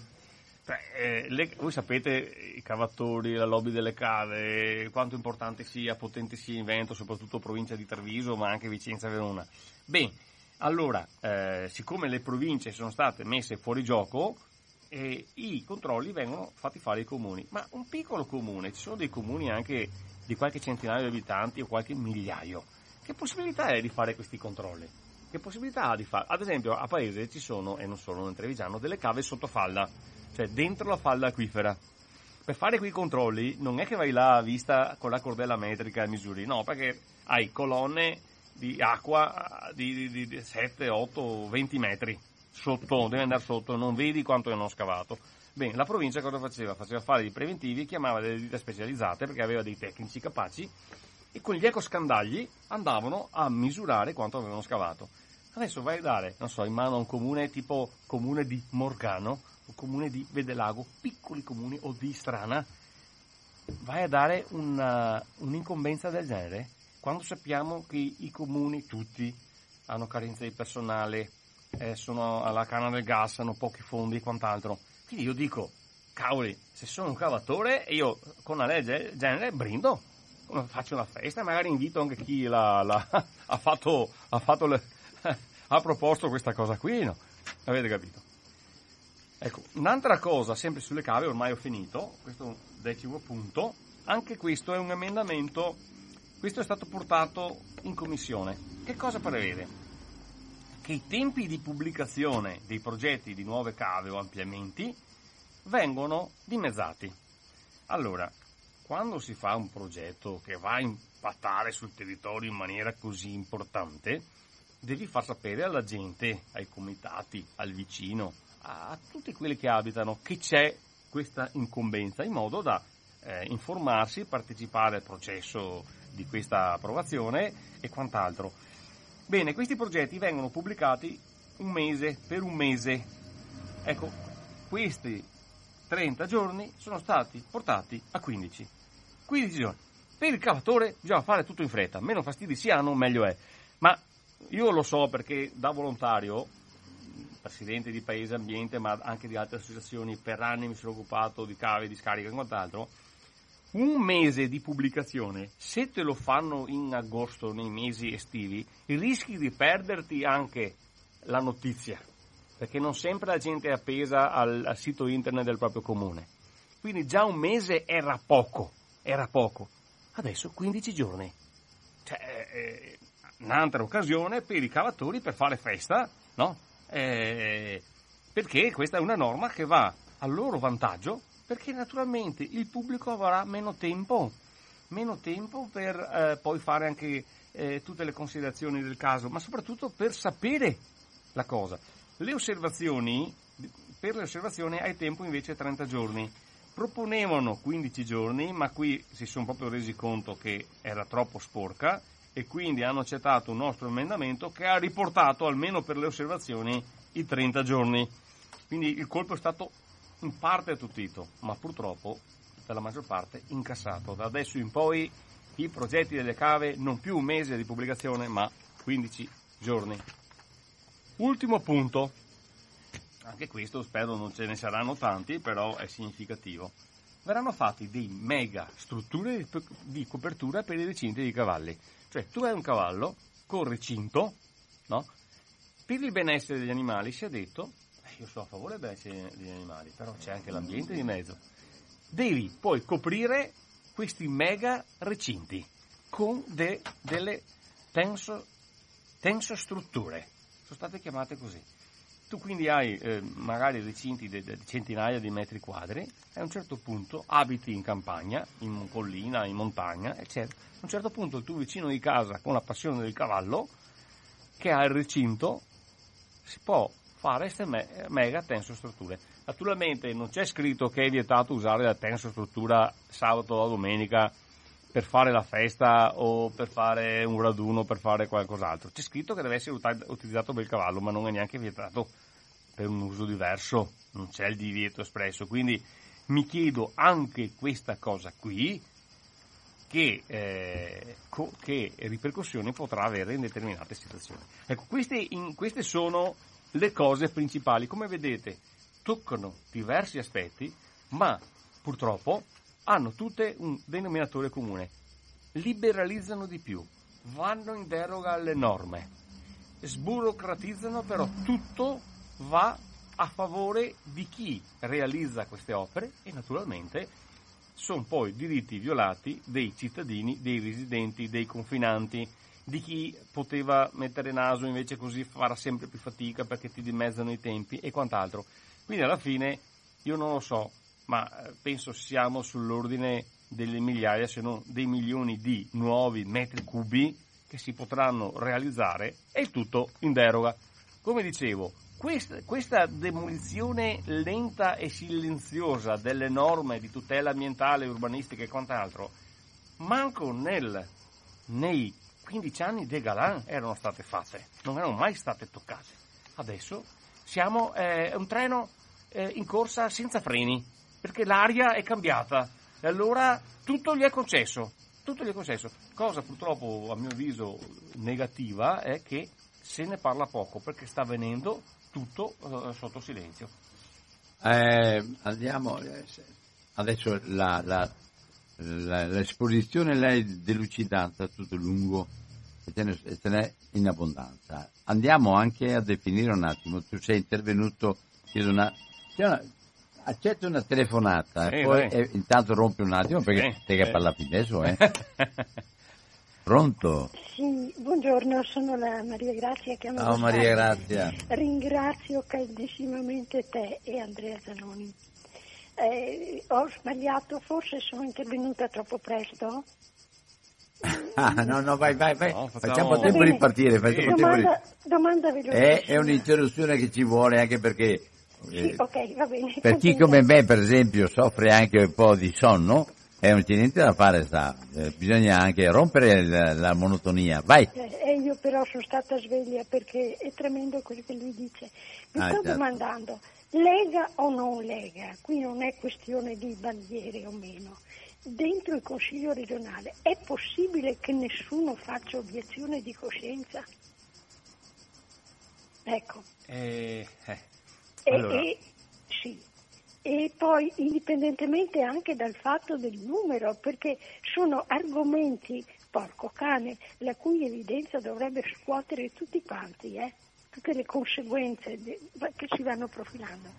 Cioè, eh, le, voi sapete i cavatori, la lobby delle cave, quanto importante sia, potente sia in Veneto, soprattutto provincia di Treviso, ma anche Vicenza e Verona. Bene, allora, eh, siccome le province sono state messe fuori gioco, eh, i controlli vengono fatti fare ai comuni. Ma un piccolo comune, ci sono dei comuni anche di qualche centinaio di abitanti o qualche migliaio. Che possibilità è di fare questi controlli? Che possibilità ha di fare? Ad esempio a Paese ci sono, e non solo nel Trevigiano, delle cave sotto falla, cioè dentro la falla acquifera. Per fare quei controlli non è che vai là a vista con la cordella metrica e misuri, no, perché hai colonne di acqua di, di, di 7, 8, 20 metri sotto, devi andare sotto, non vedi quanto hanno scavato. Bene, la provincia cosa faceva? Faceva fare dei preventivi, chiamava delle ditte specializzate perché aveva dei tecnici capaci e con gli ecoscandagli andavano a misurare quanto avevano scavato. Adesso vai a dare, non so, in mano a un comune tipo comune di Morgano o comune di Vedelago, piccoli comuni o di Strana, vai a dare una, un'incombenza del genere? Quando sappiamo che i comuni tutti hanno carenza di personale, eh, sono alla canna del gas, hanno pochi fondi e quant'altro. Quindi io dico, cavoli, se sono un cavatore, io con una legge del genere brindo, faccio una festa, magari invito anche chi la, la, [LAUGHS] ha, fatto, ha, fatto le, [LAUGHS] ha proposto questa cosa qui, no? Avete capito? Ecco, un'altra cosa, sempre sulle cave, ormai ho finito, questo decimo punto, anche questo è un emendamento, questo è stato portato in commissione. Che cosa prevede? Che i tempi di pubblicazione dei progetti di nuove cave o ampliamenti vengono dimezzati. Allora, quando si fa un progetto che va a impattare sul territorio in maniera così importante, devi far sapere alla gente, ai comitati, al vicino, a tutti quelli che abitano che c'è questa incombenza in modo da eh, informarsi, partecipare al processo di questa approvazione e quant'altro. Bene, questi progetti vengono pubblicati un mese per un mese. Ecco, questi 30 giorni sono stati portati a 15. 15 giorni. Per il cavatore bisogna fare tutto in fretta, meno fastidi si hanno, meglio è. Ma io lo so perché da volontario presidente di Paese Ambiente, ma anche di altre associazioni, per anni mi sono occupato di cave, di scarica e quant'altro, un mese di pubblicazione, se te lo fanno in agosto, nei mesi estivi, rischi di perderti anche la notizia, perché non sempre la gente è appesa al, al sito internet del proprio comune. Quindi già un mese era poco, era poco. Adesso 15 giorni. Cioè, eh, un'altra occasione per i cavatori per fare festa, no? eh, perché questa è una norma che va a loro vantaggio, perché naturalmente il pubblico avrà meno tempo, meno tempo per eh, poi fare anche eh, tutte le considerazioni del caso, ma soprattutto per sapere la cosa. Le osservazioni, per le osservazioni hai tempo invece 30 giorni. Proponevano 15 giorni, ma qui si sono proprio resi conto che era troppo sporca e quindi hanno accettato un nostro emendamento che ha riportato almeno per le osservazioni i 30 giorni. Quindi il colpo è stato in parte attutito, ma purtroppo per la maggior parte incassato. Da adesso in poi i progetti delle cave non più un mese di pubblicazione, ma 15 giorni. Ultimo punto, anche questo spero non ce ne saranno tanti, però è significativo. Verranno fatti dei mega strutture di copertura per i recinti di cavalli. Cioè, tu hai un cavallo con recinto, no? Per il benessere degli animali si è detto, io sono a favore del benessere degli animali, però c'è anche l'ambiente di mezzo. Devi poi coprire questi mega recinti con de, delle tenso, tensostrutture, sono state chiamate così. Tu quindi hai eh, magari recinti di centinaia di metri quadri e a un certo punto abiti in campagna, in collina, in montagna, eccetera a un certo punto il tuo vicino di casa con la passione del cavallo, che ha il recinto, si può fare queste me- mega tensostrutture. Naturalmente non c'è scritto che è vietato usare la tensostruttura sabato o domenica per fare la festa o per fare un raduno, per fare qualcos'altro. C'è scritto che deve essere utilizzato per il cavallo, ma non è neanche vietato per un uso diverso, non c'è il divieto espresso. Quindi mi chiedo anche questa cosa qui, che, eh, co- che, ripercussioni potrà avere in determinate situazioni. Ecco, queste, in, queste sono le cose principali. Come vedete, toccano diversi aspetti, ma purtroppo hanno tutte un denominatore comune. Liberalizzano di più, vanno in deroga alle norme, sburocratizzano, però tutto va a favore di chi realizza queste opere e naturalmente sono poi diritti violati dei cittadini, dei residenti, dei confinanti, di chi poteva mettere naso invece così farà sempre più fatica perché ti dimezzano i tempi e quant'altro. Quindi alla fine io non lo so, ma eh, penso siamo sull'ordine delle migliaia, se non dei milioni di nuovi metri cubi che si potranno realizzare e il tutto in deroga. Come dicevo, questa, questa, demolizione lenta e silenziosa delle norme di tutela ambientale, urbanistica e quant'altro, manco nel, nei 15 anni dei Galan erano state fatte, non erano mai state toccate. Adesso siamo eh, un treno eh, in corsa senza freni, perché l'aria è cambiata. E allora tutto gli è concesso, tutto gli è concesso. Cosa purtroppo a mio avviso negativa è che se ne parla poco perché sta avvenendo tutto uh, sotto silenzio. Eh, andiamo, adesso la, la, la, l'esposizione lei delucidata tutto lungo e ce, ne, ce n'è in abbondanza. Andiamo anche a definire un attimo, tu sei intervenuto, chiedo una, una accetto una telefonata sì, e poi eh, intanto rompi un attimo perché eh, te che eh. parla adesso, eh. [LAUGHS] Pronto? Sì, buongiorno, sono la Maria Grazia. Ciao oh, Maria Grazia. Ringrazio caldissimamente te e Andrea Zanoni. Eh, ho sbagliato, forse sono intervenuta troppo presto? Ah, no, no, vai, vai, vai. No, facciamo... facciamo tempo di partire. Sì. Domanda, domanda è, è un'interruzione che ci vuole anche perché... Sì, eh, ok, va bene. Per chi come me, per esempio, soffre anche un po' di sonno, non c'è niente da fare, sta. Eh, bisogna anche rompere la, la monotonia. Vai. Eh, e io però sono stata sveglia perché è tremendo quello che lui dice. Mi ah, sto certo. domandando, lega o non lega? Qui non è questione di bandiere o meno dentro il Consiglio regionale è possibile che nessuno faccia obiezione di coscienza? Ecco. Eh, eh. Allora. E, e, sì. e poi indipendentemente anche dal fatto del numero, perché sono argomenti, porco cane, la cui evidenza dovrebbe scuotere tutti quanti, eh? Tutte le conseguenze che si vanno profilando.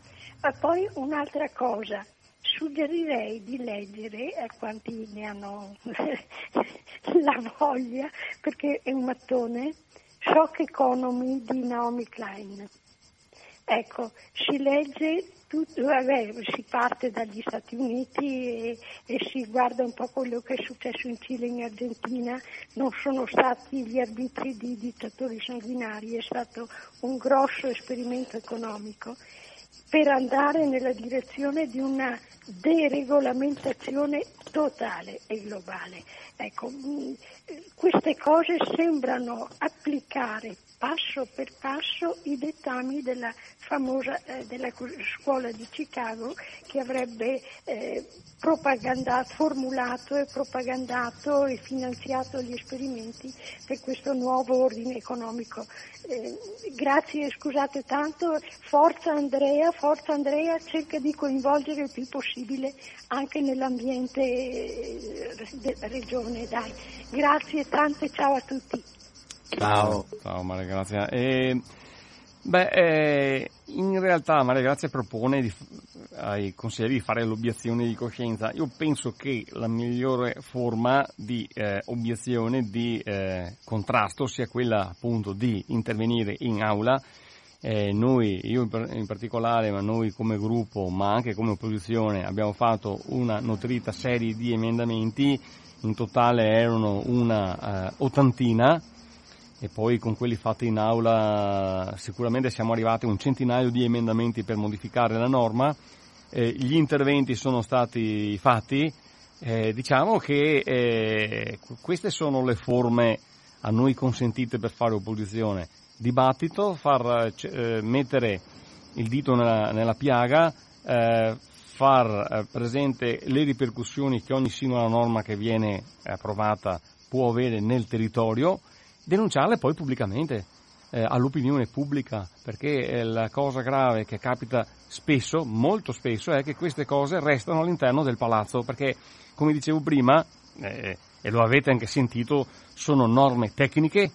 Ma poi un'altra cosa, suggerirei di leggere a quanti ne hanno [LAUGHS] la voglia, perché è un mattone, Shock Economy di Naomi Klein. Ecco, si legge tutto, vabbè, si parte dagli Stati Uniti e, e, si guarda un po' quello che è successo in Cile e in Argentina, non sono stati gli arbitri di dittatori sanguinari, è stato un grosso esperimento economico per andare nella direzione di una deregolamentazione totale e globale. Ecco, mm, queste cose sembrano applicare passo per passo i dettami della famosa eh, della scuola di Chicago che avrebbe eh, formulato e propagandato e finanziato gli esperimenti per questo nuovo ordine economico. Eh, grazie, scusate tanto, forza Andrea, forza Andrea, cerca di coinvolgere il più possibile anche nell'ambiente eh, della regione. Dai. Grazie tante, ciao a tutti. Ciao. Ciao Maria Grazia. E, beh, eh, in realtà Maria Grazia propone di, ai consiglieri di fare l'obiezione di coscienza. Io penso che la migliore forma di eh, obiezione, di eh, contrasto sia quella appunto di intervenire in aula. Eh, noi, io in particolare, ma noi come gruppo, ma anche come opposizione, abbiamo fatto una nutrita serie di emendamenti, in totale erano una eh, ottantina, e poi con quelli fatti in aula sicuramente siamo arrivati a un centinaio di emendamenti per modificare la norma, eh, gli interventi sono stati fatti, eh, diciamo che eh, queste sono le forme a noi consentite per fare opposizione, dibattito, far eh, mettere il dito nella, nella piaga, eh, far eh, presente le ripercussioni che ogni singola norma che viene approvata può avere nel territorio, denunciarle poi pubblicamente eh, all'opinione pubblica, perché eh, la cosa grave che capita spesso, molto spesso, è che queste cose restano all'interno del palazzo, perché come dicevo prima, eh, e lo avete anche sentito, sono norme tecniche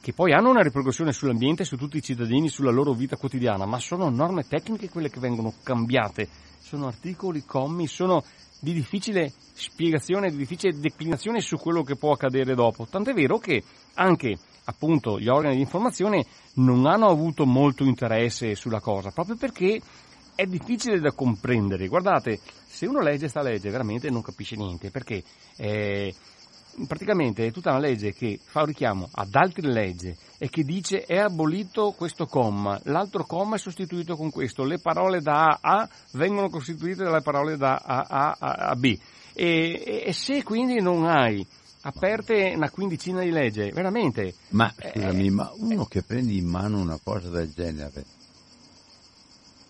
che poi hanno una ripercussione sull'ambiente, su tutti i cittadini, sulla loro vita quotidiana, ma sono norme tecniche quelle che vengono cambiate, sono articoli, commi, sono di difficile spiegazione, di difficile declinazione su quello che può accadere dopo. Tant'è vero che anche appunto gli organi di informazione non hanno avuto molto interesse sulla cosa, proprio perché è difficile da comprendere. Guardate, se uno legge sta legge veramente non capisce niente, perché eh, praticamente è tutta una legge che fa un richiamo ad altre leggi e che dice è abolito questo comma, l'altro comma è sostituito con questo, le parole da A a vengono costituite dalle parole da A a, a, a B. E, e, se quindi non hai aperte una quindicina di leggi, veramente... Ma scusami, eh, ma uno che prende in mano una cosa del genere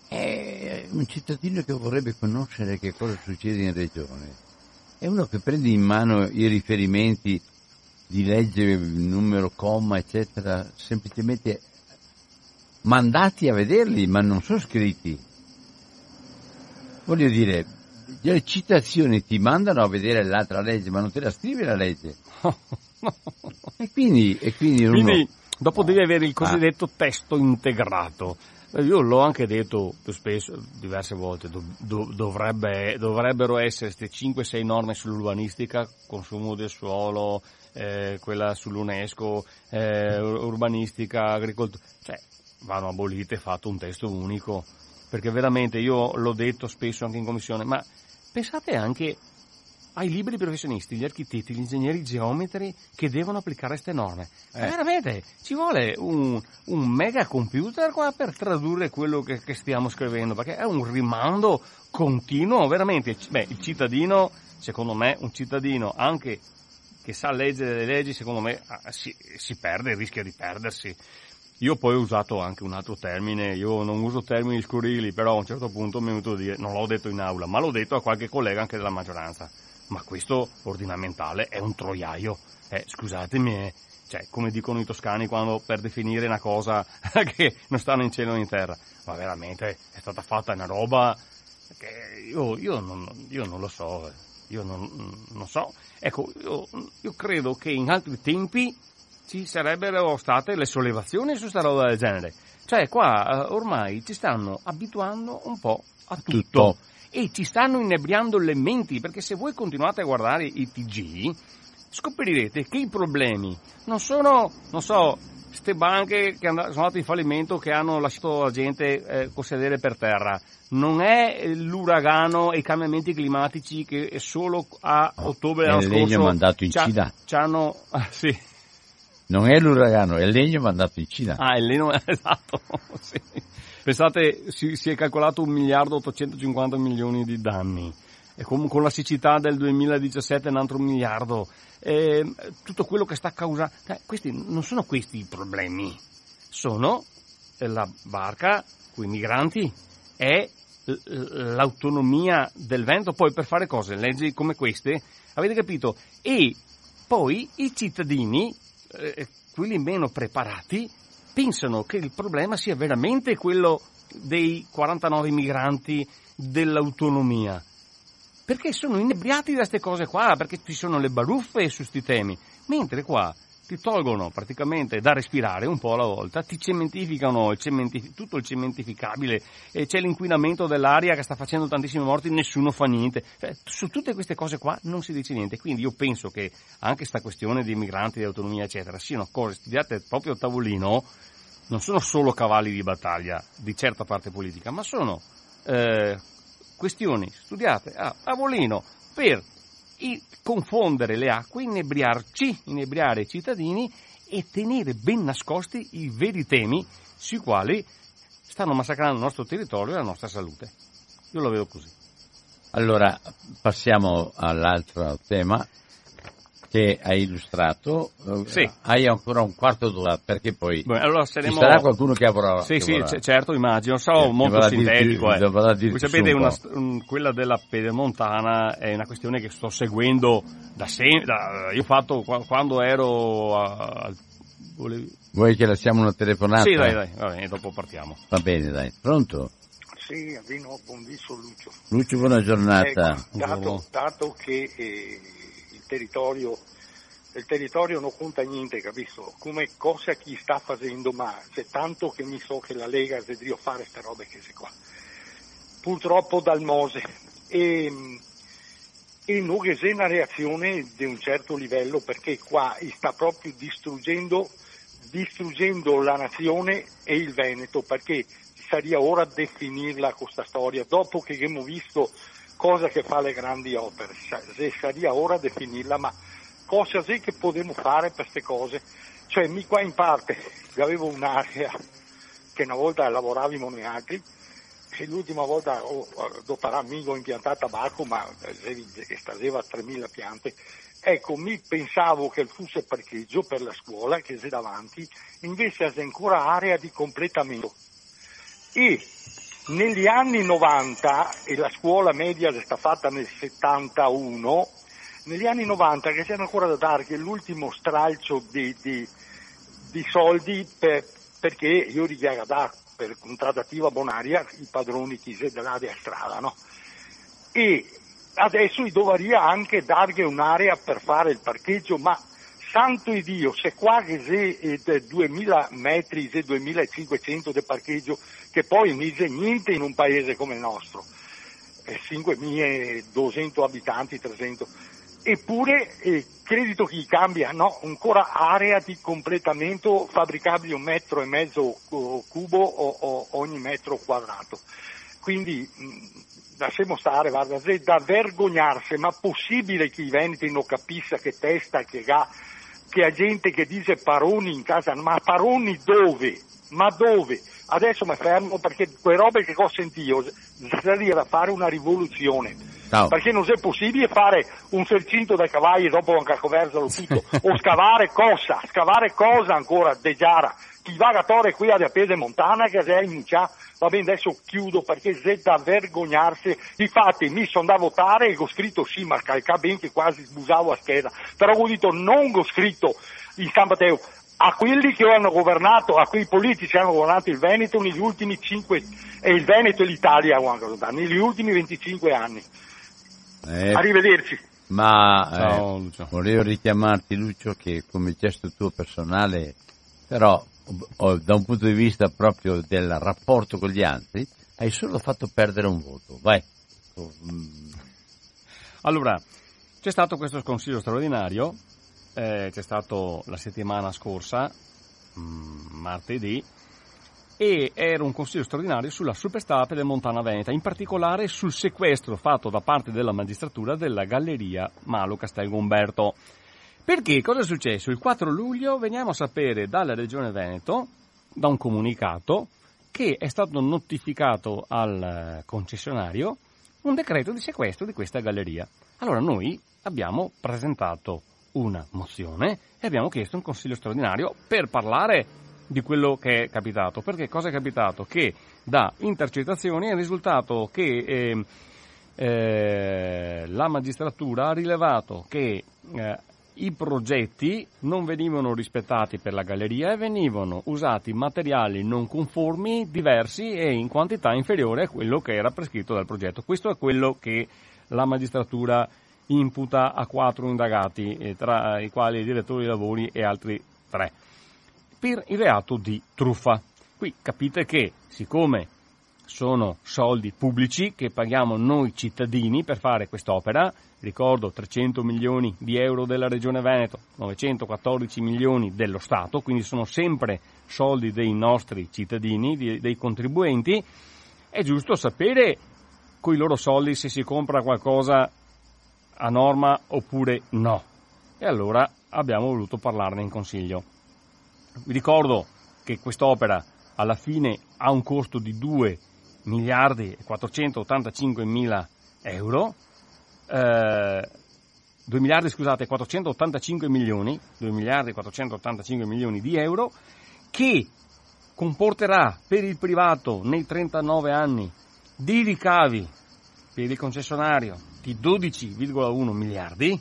è un cittadino che vorrebbe conoscere che cosa succede in regione è uno che prende in mano i riferimenti di legge, numero, comma, eccetera, semplicemente mandati a vederli, ma non sono scritti. Voglio dire, le citazioni ti mandano a vedere l'altra legge, ma non te la scrivi la legge. [LAUGHS] e quindi, e quindi, uno... dopo devi avere il cosiddetto ah. testo integrato. Io l'ho anche detto più spesso, diverse volte, do, do, dovrebbe, dovrebbero essere queste 5-6 norme sull'urbanistica, consumo del suolo, eh, quella sull'UNESCO, eh, urbanistica, agricoltura, cioè vanno abolite e fatto un testo unico, perché veramente io l'ho detto spesso anche in commissione, ma pensate anche ai liberi professionisti, gli architetti, gli ingegneri, i geometri che devono applicare queste norme. Eh. Veramente ci vuole un, un, mega computer qua per tradurre quello che, che, stiamo scrivendo, perché è un rimando continuo, veramente. Beh, il cittadino, secondo me, un cittadino anche che sa leggere le leggi, secondo me ah, si, si perde, rischia di perdersi. Io poi ho usato anche un altro termine, io non uso termini scurili, però a un certo punto mi è venuto a dire, non l'ho detto in aula, ma l'ho detto a qualche collega anche della maggioranza ma questo ordinamentale è un troiaio. Eh, scusatemi, eh, cioè, come dicono i toscani quando per definire una cosa [LAUGHS] che non stanno in cielo né in terra. Ma veramente è stata fatta una roba che io, io, non, io non, lo so, eh. io non, non so. Ecco, io, io, credo che in altri tempi ci sarebbero state le sollevazioni su questa roba del genere. Cioè, qua eh, ormai ci stanno abituando un po' a tutto. tutto e ci stanno inebriando le menti, perché se voi continuate a guardare i TG, scoprirete che i problemi non sono, non so, queste banche che sono andate in fallimento che hanno lasciato la gente eh, con sedere per terra. Non è l'uragano e i cambiamenti climatici che solo a ottobre dell'anno scorso... Il legno mandato in Cina. C'hanno... Ah, sì. Non è l'uragano, è il legno mandato in Cina. Ah, il legno, [LAUGHS] esatto, [LAUGHS] sì. Pensate, si, si è calcolato 1 miliardo 850 milioni di danni. E con, con la siccità del 2017 un altro miliardo. E tutto quello che sta causando... Eh, questi, non sono questi i problemi. Sono la barca, quei migranti, è l'autonomia del vento. Poi per fare cose, leggi come queste, avete capito? E poi i cittadini, eh, quelli meno preparati, pensano che il problema sia veramente quello dei 49 migranti dell'autonomia. Perché sono inebriati da queste cose qua, perché ci sono le baruffe su questi temi. Mentre qua ti tolgono praticamente da respirare un po' alla volta, ti cementificano il cementif- tutto il cementificabile, e c'è l'inquinamento dell'aria che sta facendo tantissimi morti, nessuno fa niente. Cioè, su tutte queste cose qua non si dice niente. Quindi io penso che anche questa questione di migranti, di autonomia, eccetera, siano cose studiate proprio a tavolino non sono solo cavalli di battaglia di certa parte politica, ma sono eh, questioni studiate a tavolino per i, confondere le acque, inebriarci, inebriare i cittadini e tenere ben nascosti i veri temi sui quali stanno massacrando il nostro territorio e la nostra salute. Io lo vedo così. Allora, passiamo all'altro tema che hai illustrato, sì. hai ancora un quarto d'ora perché poi Beh, allora saremo... ci sarà qualcuno che avrà... Sì, che sì, vorrà. certo, immagino, sarò eh, molto sintetico. Dirti, eh. Voi sapete, un una, un, quella della Pedemontana è una questione che sto seguendo da sempre, io ho fatto quando ero al... Volevi... Vuoi che lasciamo una telefonata? Sì, dai, dai, va bene, dopo partiamo. Va bene, dai. Pronto? Sì, Avino, buon viso Lucio. Lucio, buona giornata. Ecco, dato, dato, che eh, territorio, il territorio non conta niente, capisco? Come cosa chi sta facendo, ma c'è tanto che mi so che la Lega deve fare queste robe che si qua. Purtroppo dal Mose. E, e non c'è una reazione di un certo livello perché qua sta proprio distruggendo, distruggendo la nazione e il Veneto perché sarebbe ora definirla questa storia dopo che abbiamo visto cosa che fa le grandi opere, sarebbe ora definirla, ma cosa sì che potremmo fare per queste cose? Cioè, mi qua in parte [LAUGHS] avevo un'area che una volta lavoravamo noi altri, e l'ultima volta oh, dopo amico impiantata a Bacco, ma stazeva 3.000 piante, ecco, mi pensavo che fosse parcheggio per la scuola che c'è davanti, invece c'è ancora area di completamento. E negli anni 90, e la scuola media è stata fatta nel 71, negli anni 90 che c'era ancora da dare l'ultimo stralcio di, di, di soldi per, perché io richiamo da per contrattativa bonaria i padroni dell'area strada, no? E adesso gli doveria anche dargli un'area per fare il parcheggio, ma santo di Dio, se qua che se 2000 metri, se 2500 di parcheggio, che poi non dice niente in un paese come il nostro, 5200 abitanti, 300, eppure eh, credito che cambia, no? ancora area di completamento fabbricabile un metro e mezzo cubo o, o ogni metro quadrato. Quindi mh, lasciamo stare, guarda, da vergognarsi, ma possibile che i veneti non capisca che testa che ha, che ha gente che dice paroni in casa, ma paroni dove? Ma dove? Adesso mi fermo perché quelle robe che ho sentito sarebbe da fare una rivoluzione Ciao. Perché non è possibile fare un sercinto dai cavalli dopo un cacoversalo tutto, [LAUGHS] o scavare cosa, scavare cosa ancora de Giara. Chi va a Torre qui a Piede Montana che è in cià, va bene adesso chiudo perché c'è da vergognarsi. Infatti mi sono da votare e ho scritto sì, ma calca ben che quasi sbusavo a scheda, però ho detto non ho scritto in San Matteo, a quelli che hanno governato, a quei politici che hanno governato il Veneto negli ultimi 5 e il Veneto e l'Italia negli ultimi 25 anni. Eh, Arrivederci. Ma Ciao, eh, Lucio. volevo richiamarti Lucio che come gesto tuo personale, però o- da un punto di vista proprio del rapporto con gli altri, hai solo fatto perdere un voto. Vai. Allora, c'è stato questo consiglio straordinario, eh, c'è stato la settimana scorsa, mm, martedì, e era un consiglio straordinario sulla superstrada del Montana Veneta, in particolare sul sequestro fatto da parte della magistratura della galleria Malo Castel Gomberto. Perché cosa è successo? Il 4 luglio veniamo a sapere dalla Regione Veneto, da un comunicato, che è stato notificato al eh, concessionario un decreto di sequestro di questa galleria. Allora noi abbiamo presentato una mozione e abbiamo chiesto un consiglio straordinario per parlare di quello che è capitato. Perché cosa è capitato? Che da intercettazioni è risultato che eh, eh, la magistratura ha rilevato che eh, i progetti non venivano rispettati per la galleria e venivano usati materiali non conformi, diversi e in quantità inferiore a quello che era prescritto dal progetto. Questo è quello che la magistratura imputa a quattro indagati, eh, tra i quali il direttore dei lavori e altri tre, per il reato di truffa. Qui capite che, siccome sono soldi pubblici che paghiamo noi cittadini per fare quest'opera, ricordo 300 milioni di euro della Regione Veneto, 914 milioni dello Stato, quindi sono sempre soldi dei nostri cittadini, di- dei contribuenti, è giusto sapere con i loro soldi se si compra qualcosa a norma oppure no. E allora abbiamo voluto parlarne in consiglio. Vi ricordo che quest'opera alla fine ha un costo di 2 miliardi e 485 mila euro, eh, 2 miliardi scusate 485 milioni, 2 miliardi e 485 milioni di euro, che comporterà per il privato nei 39 anni di ricavi per il concessionario di 12,1 miliardi,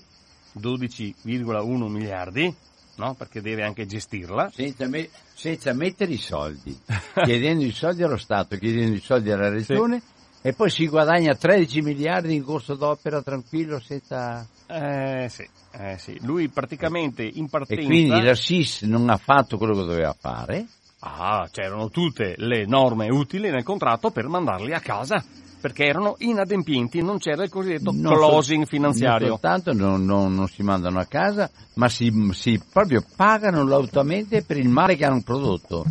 12,1 miliardi, no? perché deve anche gestirla, senza, me- senza mettere i soldi, [LAUGHS] chiedendo i soldi allo Stato, chiedendo i soldi alla Regione e poi si guadagna 13 miliardi in corso d'opera tranquillo senza... Eh sì, eh sì. Lui praticamente in E partenza... quindi la SIS non ha fatto quello che doveva fare. Ah, c'erano tutte le norme utili nel contratto per mandarli a casa, perché erano inadempienti, non c'era il cosiddetto Non closing sol- finanziario. Non soltanto non, non- non si mandano a casa, ma si, si proprio pagano lautamente per il male che hanno prodotto.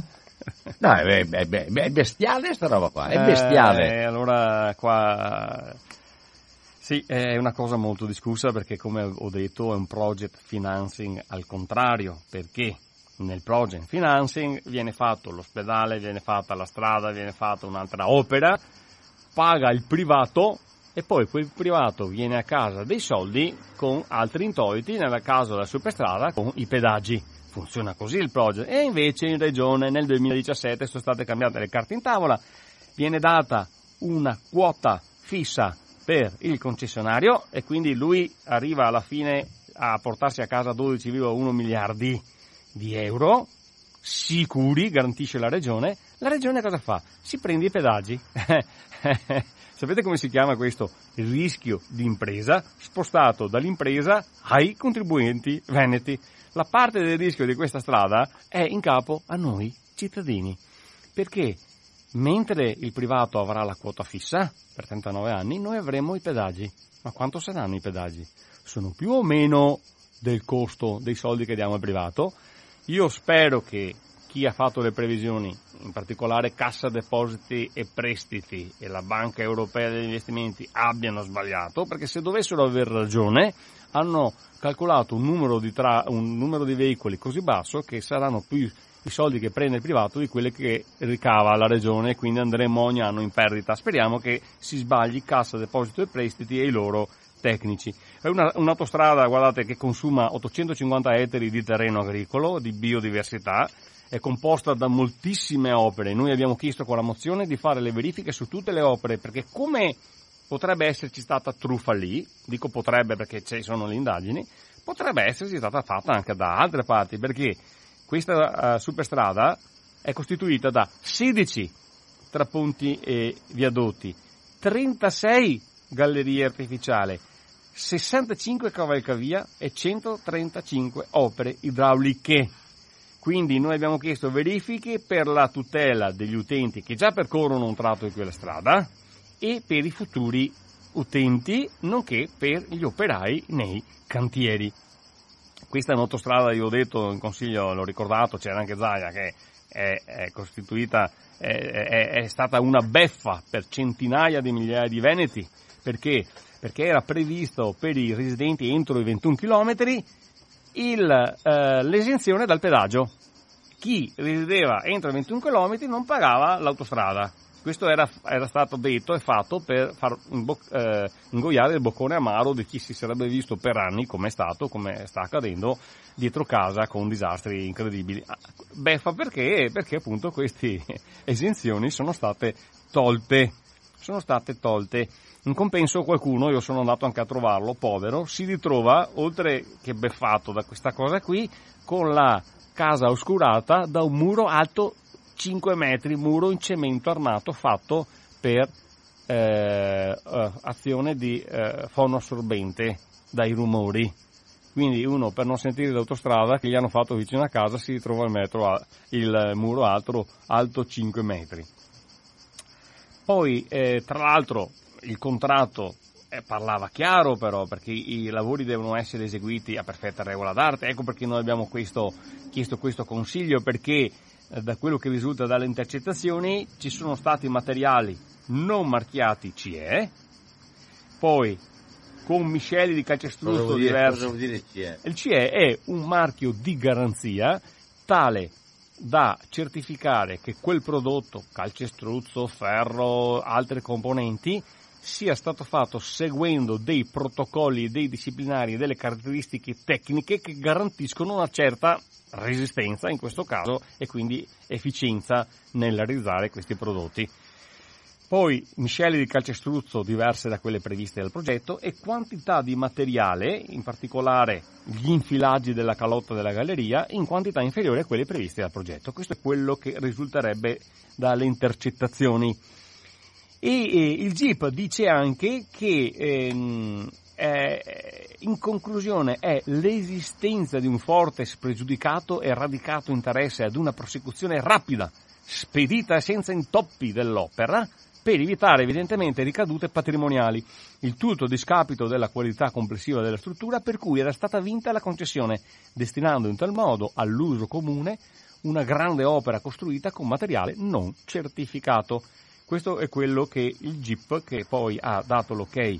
No, è, è- è- è bestiale sta roba qua, è bestiale. Eh, allora qua... Sì, è una cosa molto discussa perché come ho detto è un project financing al contrario, perché nel project financing viene fatto l'ospedale, viene fatta la strada, viene fatta un'altra opera, paga il privato e poi quel privato viene a casa dei soldi con altri introiti, nel caso della superstrada con i pedaggi. Funziona così il project. E invece in regione nel 2017 sono state cambiate le carte in tavola, viene data una quota fissa per il concessionario e quindi lui arriva alla fine a portarsi a casa 12,1 miliardi di euro sicuri, garantisce la regione, la regione cosa fa? Si prende i pedaggi. [LAUGHS] Sapete come si chiama questo? Il rischio di impresa spostato dall'impresa ai contribuenti veneti. La parte del rischio di questa strada è in capo a noi cittadini. Perché mentre il privato avrà la quota fissa per 39 anni, noi avremo i pedaggi. Ma quanto saranno i pedaggi? Sono più o meno del costo dei soldi che diamo al privato? Io spero che chi ha fatto le previsioni, in particolare Cassa Depositi e Prestiti e la Banca Europea degli Investimenti abbiano sbagliato, perché se dovessero aver ragione hanno calcolato un numero di, tra, un numero di veicoli così basso che saranno più i soldi che prende il privato di quelli che ricava la regione e quindi andremo ogni anno in perdita. Speriamo che si sbagli Cassa Deposito e Prestiti e i loro tecnici. È una, un'autostrada, guardate, che consuma 850 ettari di terreno agricolo, di biodiversità, è composta da moltissime opere. Noi abbiamo chiesto con la mozione di fare le verifiche su tutte le opere, perché come potrebbe esserci stata truffa lì, dico potrebbe perché ci sono le indagini, potrebbe esserci stata fatta anche da altre parti, perché questa uh, superstrada è costituita da 16 trapunti e viadotti, 36 gallerie artificiali, 65 cavalcavia e 135 opere idrauliche. Quindi noi abbiamo chiesto verifiche per la tutela degli utenti che già percorrono un tratto di quella strada e per i futuri utenti, nonché per gli operai nei cantieri. Questa è un'autostrada, io ho detto in consiglio, l'ho ricordato, c'era anche Zaia che è, è costituita, è, è, è stata una beffa per centinaia di migliaia di veneti. Perché? Perché era previsto per i residenti entro i 21 km il, eh, l'esenzione dal pedaggio. Chi resideva entro i 21 km non pagava l'autostrada. Questo era, era stato detto e fatto per far imbo- eh, ingoiare il boccone amaro di chi si sarebbe visto per anni, come è stato, come sta accadendo, dietro casa con disastri incredibili. Ah, beffa perché? Perché appunto queste [LAUGHS] esenzioni sono state tolte. Sono state tolte. In compenso qualcuno, io sono andato anche a trovarlo, povero, si ritrova, oltre che beffato da questa cosa qui, con la casa oscurata da un muro alto 5 metri, muro in cemento armato fatto per eh, eh, azione di eh, fono assorbente dai rumori. Quindi uno per non sentire l'autostrada che gli hanno fatto vicino a casa si ritrova il, metro, il muro alto, alto 5 metri. Poi, eh, tra l'altro, il contratto eh, parlava chiaro però perché i lavori devono essere eseguiti a perfetta regola d'arte, ecco perché noi abbiamo questo, chiesto questo consiglio perché eh, da quello che risulta dalle intercettazioni ci sono stati materiali non marchiati CE, poi con misceli di calcestruzzo diversi. CE? Il CE è un marchio di garanzia tale da certificare che quel prodotto, calcestruzzo, ferro, altri componenti, sia stato fatto seguendo dei protocolli, dei disciplinari e delle caratteristiche tecniche che garantiscono una certa resistenza in questo caso e quindi efficienza nel realizzare questi prodotti. Poi miscele di calcestruzzo diverse da quelle previste dal progetto e quantità di materiale, in particolare gli infilaggi della calotta della galleria, in quantità inferiore a quelle previste dal progetto. Questo è quello che risulterebbe dalle intercettazioni e, e il GIP dice anche che ehm, eh, in conclusione è l'esistenza di un forte spregiudicato e radicato interesse ad una prosecuzione rapida, spedita e senza intoppi dell'opera, per evitare evidentemente ricadute patrimoniali, il tutto a discapito della qualità complessiva della struttura per cui era stata vinta la concessione, destinando in tal modo all'uso comune una grande opera costruita con materiale non certificato. Questo è quello che il GIP, che poi ha dato l'ok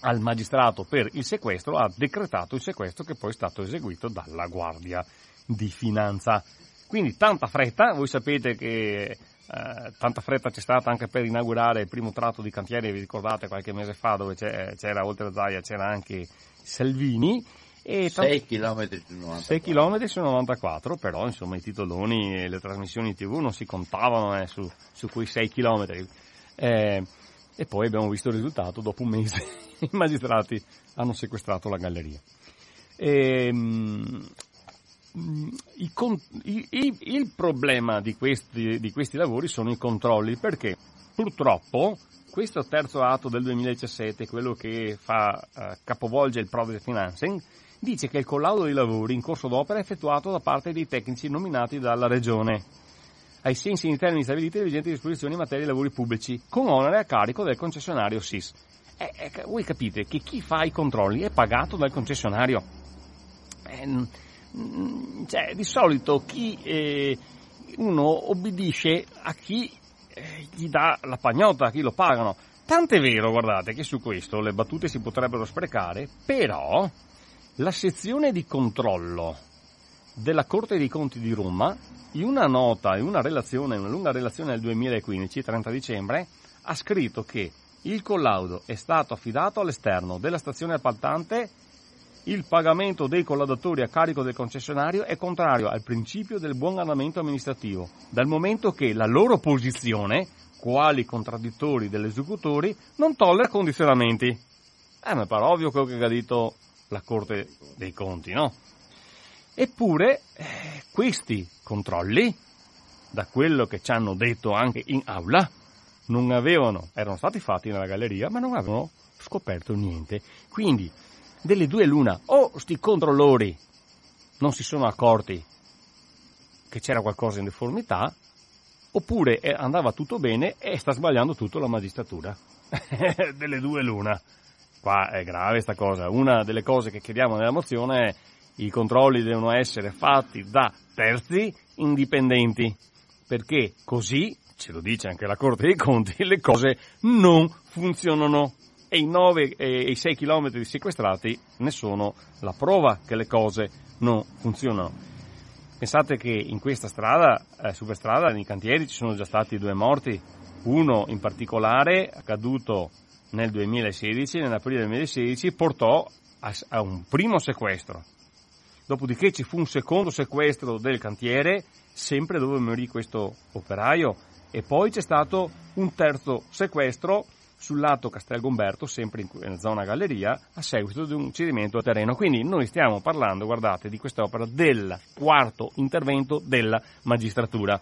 al magistrato per il sequestro, ha decretato il sequestro che poi è stato eseguito dalla Guardia di Finanza. Quindi tanta fretta, voi sapete che eh, tanta fretta c'è stata anche per inaugurare il primo tratto di cantiere, vi ricordate qualche mese fa dove c'era oltre a Zaia c'era anche Salvini e 6 km su 94. 6 km su 94, però insomma i titoloni e le trasmissioni tv non si contavano eh, su, su, quei 6 km. Eh, E poi abbiamo visto il risultato, dopo un mese [LAUGHS] i magistrati hanno sequestrato la galleria. E, ehm, il, il, il, problema di questi, di questi lavori sono i controlli, perché purtroppo questo terzo atto del 2017, quello che fa, eh, capovolge il project financing, dice che il collaudo dei lavori in corso d'opera è effettuato da parte dei tecnici nominati dalla Regione, ai sensi in termini stabiliti e vigenti disposizioni in materia di lavori pubblici, con onere a carico del concessionario SIS. Eh, eh, voi capite che chi fa i controlli è pagato dal concessionario. Eh, cioè, di solito chi, eh, uno obbedisce a chi eh, gli dà la pagnotta, a chi lo pagano. Tant'è vero, guardate, che su questo le battute si potrebbero sprecare, però la sezione di controllo della Corte dei Conti di Roma, in una nota, in una relazione, una lunga relazione del 2015, 30 dicembre, ha scritto che il collaudo è stato affidato all'esterno della stazione appaltante il pagamento dei collaudatori a carico del concessionario è contrario al principio del buon andamento amministrativo, dal momento che la loro posizione, quali contraddittori degli esecutori, non tollera condizionamenti. Eh, ma pare ovvio quello che ha detto la Corte dei Conti, no? Eppure, eh, questi controlli, da quello che ci hanno detto anche in aula, non avevano, erano stati fatti nella galleria, ma non avevano scoperto niente. Quindi, delle due l'una, o sti controllori non si sono accorti che c'era qualcosa in deformità, oppure eh, andava tutto bene e sta sbagliando tutto la magistratura. [LAUGHS] delle due l'una. Qua è grave sta cosa. Una delle cose che chiediamo nella mozione è i controlli devono essere fatti da terzi indipendenti, perché così, ce lo dice anche la Corte dei Conti, le cose non funzionano e i 9 e i 6 km sequestrati ne sono la prova che le cose non funzionano. Pensate che in questa strada, eh, superstrada, nei cantieri ci sono già stati due morti, uno in particolare accaduto nel 2016, nell'aprile del 2016, portò a, a un primo sequestro. Dopodiché ci fu un secondo sequestro del cantiere, sempre dove morì questo operaio, e poi c'è stato un terzo sequestro sul lato Castel Gomberto, sempre in, in zona galleria, a seguito di un cedimento a terreno. Quindi noi stiamo parlando, guardate, di quest'opera del quarto intervento della magistratura.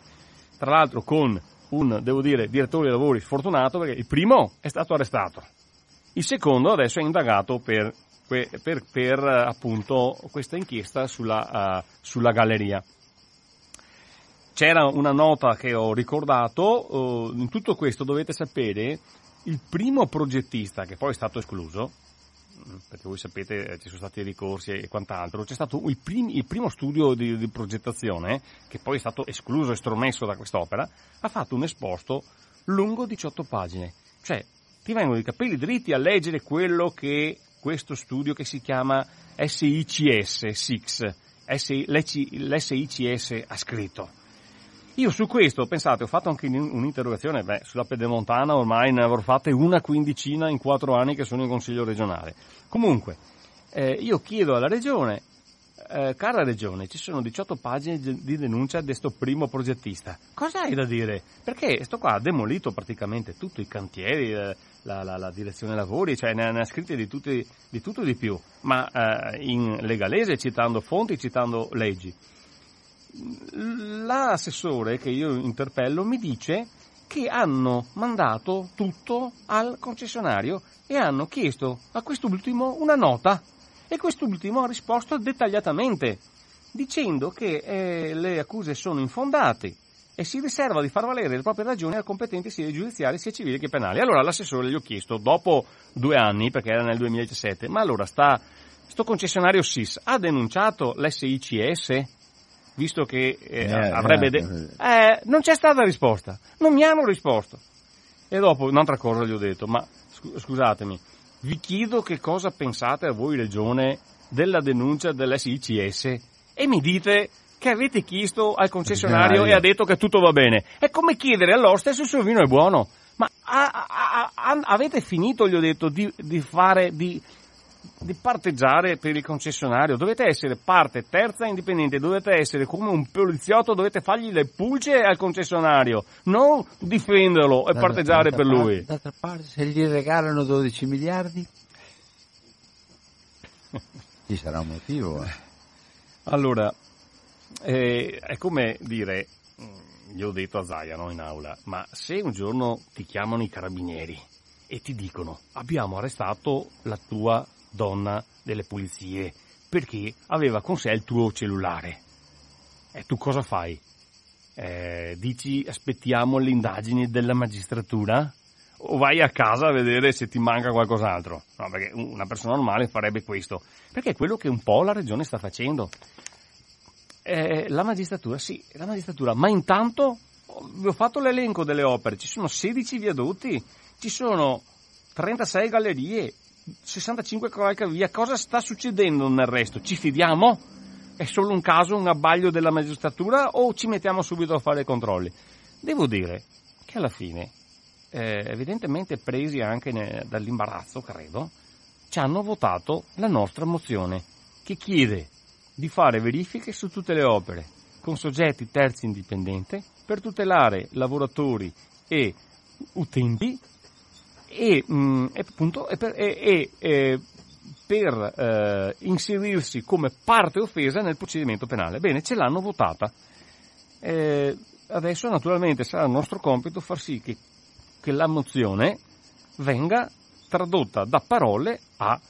Tra l'altro con un, devo dire, direttore dei lavori sfortunato perché il primo è stato arrestato, il secondo adesso è indagato per, per, per, appunto questa inchiesta sulla, uh, sulla galleria. C'era una nota che ho ricordato, uh, in tutto questo dovete sapere il primo progettista, che poi è stato escluso, perché voi sapete eh, ci sono stati ricorsi e quant'altro, c'è stato il, prim- il primo studio di, di, progettazione, che poi è stato escluso, estromesso da quest'opera, ha fatto un esposto lungo 18 pagine. Cioè, ti vengono i capelli dritti a leggere quello che questo studio che si chiama SICS, SIX, l'SICS ha scritto. Io su questo, pensate, ho fatto anche un'interrogazione, beh, sulla pedemontana ormai ne avrò fatte una quindicina in quattro anni che sono in consiglio regionale. Comunque, eh, io chiedo alla regione, eh, cara regione, ci sono 18 pagine di denuncia di questo primo progettista. Cosa hai da dire? Perché sto qua ha demolito praticamente tutti i cantieri, eh, la, la, la, direzione lavori, cioè ne, ne ha scritte di, tutti, di tutto e di più, ma eh, in legalese, citando fonti, citando leggi l'assessore che io interpello mi dice che hanno mandato tutto al concessionario e hanno chiesto a quest'ultimo una nota e quest'ultimo ha risposto dettagliatamente dicendo che eh, le accuse sono infondate e si riserva di far valere le proprie ragioni al competente sia giudiziari sia civili che penali. Allora l'assessore gli ho chiesto, dopo due anni, perché era nel 2017, ma allora sta, sto concessionario SIS ha denunciato l'SICS? Visto che eh, eh, avrebbe... De- eh, non c'è stata risposta, non mi hanno risposto. E dopo un'altra cosa gli ho detto, ma scusatemi, vi chiedo che cosa pensate a voi regione della denuncia dell'SICS e mi dite che avete chiesto al concessionario e ha detto che tutto va bene. È come chiedere all'oste se il suo vino è buono. Ma a, a, a, avete finito, gli ho detto, di, di fare, di di parteggiare per il concessionario, dovete essere parte terza indipendente, dovete essere come un poliziotto, dovete fargli le pulce al concessionario, non difenderlo e parteggiare per parte, lui. D'altra parte, se gli regalano 12 miliardi, [LAUGHS] ci sarà un motivo. eh. Allora, eh, è come dire, mm, gli ho detto a Zaia no, in aula, ma se un giorno ti chiamano i carabinieri e ti dicono abbiamo arrestato la tua donna delle pulizie perché aveva con sé il tuo cellulare, e tu cosa fai? Eh, dici aspettiamo le indagini della magistratura? O vai a casa a vedere se ti manca qualcos'altro? No, perché una persona normale farebbe questo. Perché è quello che un po' la regione sta facendo. Eh, la magistratura, sì, la magistratura, ma intanto vi ho fatto l'elenco delle opere, ci sono 16 viadotti, ci sono 36 gallerie, 65 cavalcavia, cosa sta succedendo nel resto? Ci fidiamo? È solo un caso, un abbaglio della magistratura o ci mettiamo subito a fare i controlli? Devo dire che alla fine, eh, evidentemente presi anche ne- dall'imbarazzo, credo, ci hanno votato la nostra mozione che chiede di fare verifiche su tutte le opere con soggetti terzi indipendenti per tutelare lavoratori e utenti e, mh, e appunto, e per, e- e- per, eh, inserirsi come parte offesa nel procedimento penale. Bene, ce l'hanno votata. Eh, adesso naturalmente sarà il nostro compito far sì che, che la mozione venga tradotta da parole a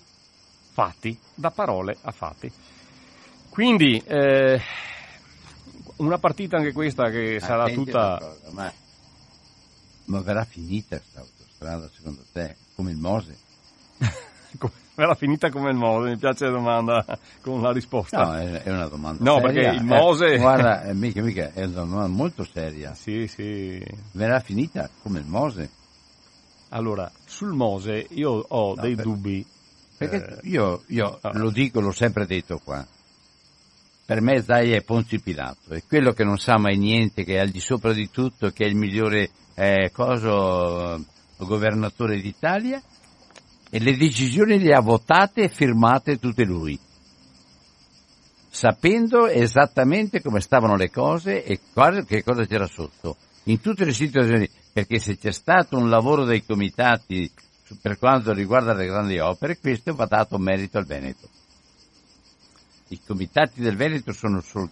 fatti, da parole a fatti. Quindi eh, una partita anche questa che sarà Attenti tutta... cosa, ma, ma verrà finita questa autostrada secondo te? Come il Mose? [LAUGHS] Era finita come il Mose, mi piace la domanda con la risposta. No, è, è una domanda No, seria. perché il Eh, Mose- guarda, eh, mica, mica, è una domanda molto seria. Sì, sì. Verrà finita come il Mose? Allora, sul Mose io ho No, dei per- dubbi. Perché Eh, io, io ah. lo dico, l'ho sempre detto qua. Per me Zai è Ponzi Pilato, è quello che non sa mai niente, che è al di sopra di tutto, che è il migliore eh, coso, eh, governatore d'Italia e le decisioni le ha votate e firmate tutte lui, sapendo esattamente come stavano le cose e che cosa c'era sotto, in tutte le situazioni, perché se c'è stato un lavoro dei comitati per quanto riguarda le grandi opere, questo va dato merito al Veneto. I comitati del Veneto sono solo...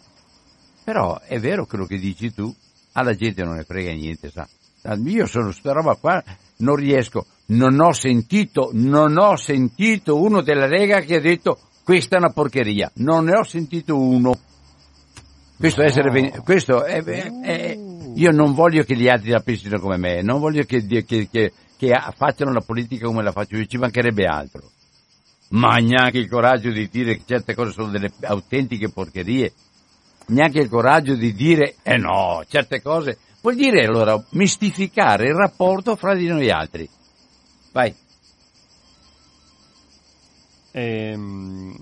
Però è vero quello che dici tu, alla gente non ne frega niente, sa. Io sono sta roba qua, non riesco, non ho sentito, non ho sentito uno della Lega che ha detto questa è una porcheria, non ne ho sentito uno. Questo, essere, ven- questo è, è- è- io non voglio che gli altri la pensino come me, non voglio che, che- che- che facciano la politica come la faccio io, ci mancherebbe altro. Ma neanche il coraggio di dire che certe cose sono delle autentiche porcherie, neanche il coraggio di dire, eh no, certe cose, vuol dire allora mistificare il rapporto fra di noi altri. Vai. Ehm,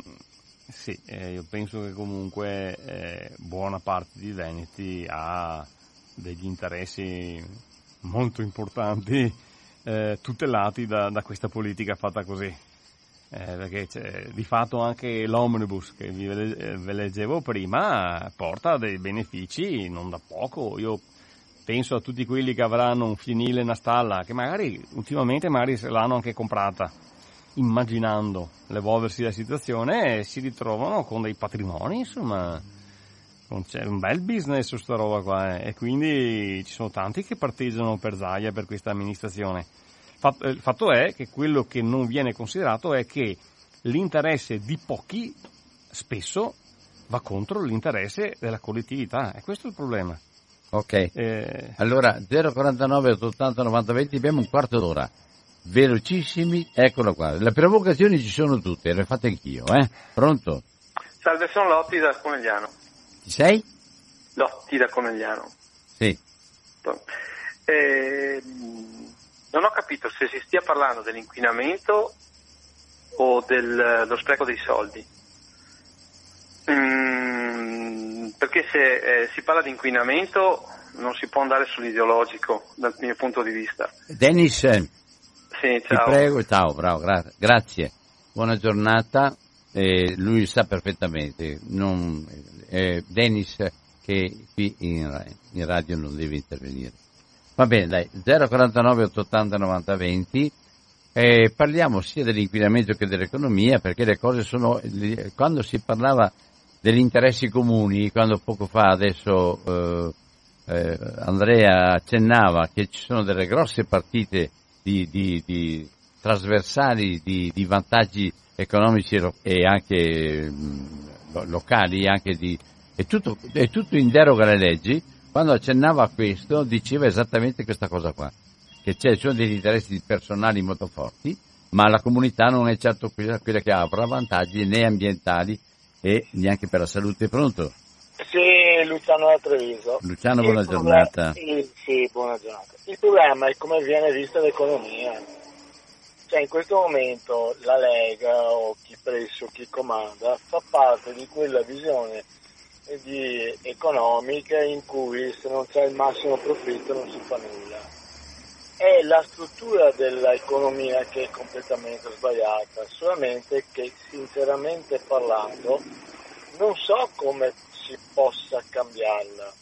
sì, eh, io penso che comunque eh, buona parte di Veneti ha degli interessi molto importanti eh, tutelati da, da questa politica fatta così. Eh, perché di fatto anche l'omnibus che vi ve leggevo prima porta dei benefici non da poco. Io penso a tutti quelli che avranno un fienile una stalla, che magari ultimamente magari se l'hanno anche comprata immaginando l'evolversi della situazione, si ritrovano con dei patrimoni, insomma, c'è un bel business su sta roba qua, eh, e quindi ci sono tanti che parteggiano per Zaia, per questa amministrazione. Eh, Il fatto è che quello che non viene considerato è che l'interesse di pochi spesso va contro l'interesse della collettività, e questo è il problema. Ok. Eh, Allora, 049 880 90 20, abbiamo un quarto d'ora. Velocissimi, eccolo qua. Le provocazioni ci sono tutte, le fate anch'io, eh? Pronto? Salve, sono Lotti da Conegliano. Ci sei? Lotti da Conegliano. Sì. Eh, non ho capito se si stia parlando dell'inquinamento o dello spreco dei soldi. Mm, perché se eh, si parla di inquinamento non si può andare sull'ideologico dal mio punto di vista. Dennis, Sì, ti prego, ciao, bravo, gra- grazie. buona giornata. Eh, lui sa perfettamente, non, eh, Dennis che qui in, in, radio non deve intervenire. Va bene, dai, 049 880 90 20. Eh, parliamo sia dell'inquinamento che dell'economia perché le cose sono, quando si parlava degli interessi comuni, quando poco fa adesso eh, eh, Andrea accennava che ci sono delle grosse partite di, di, di trasversali di, di, vantaggi economici e anche mh, locali, anche di, è, tutto, è tutto in deroga alle leggi, quando accennava a questo diceva esattamente questa cosa qua, che ci sono degli interessi personali molto forti, ma la comunità non è certo quella, quella che avrà vantaggi né ambientali e neanche per la salute. Pronto? Sì, Luciano da Treviso. Luciano, buona il giornata. Problema, sì, sì, buona giornata. Il problema è come viene vista l'economia. Cioè in questo momento la Lega o chi presso, chi comanda fa parte di quella visione di, economica in cui se non c'è il massimo profitto non si fa nulla. È la struttura dell'economia che è completamente sbagliata, solamente che sinceramente parlando non so come si possa cambiarla.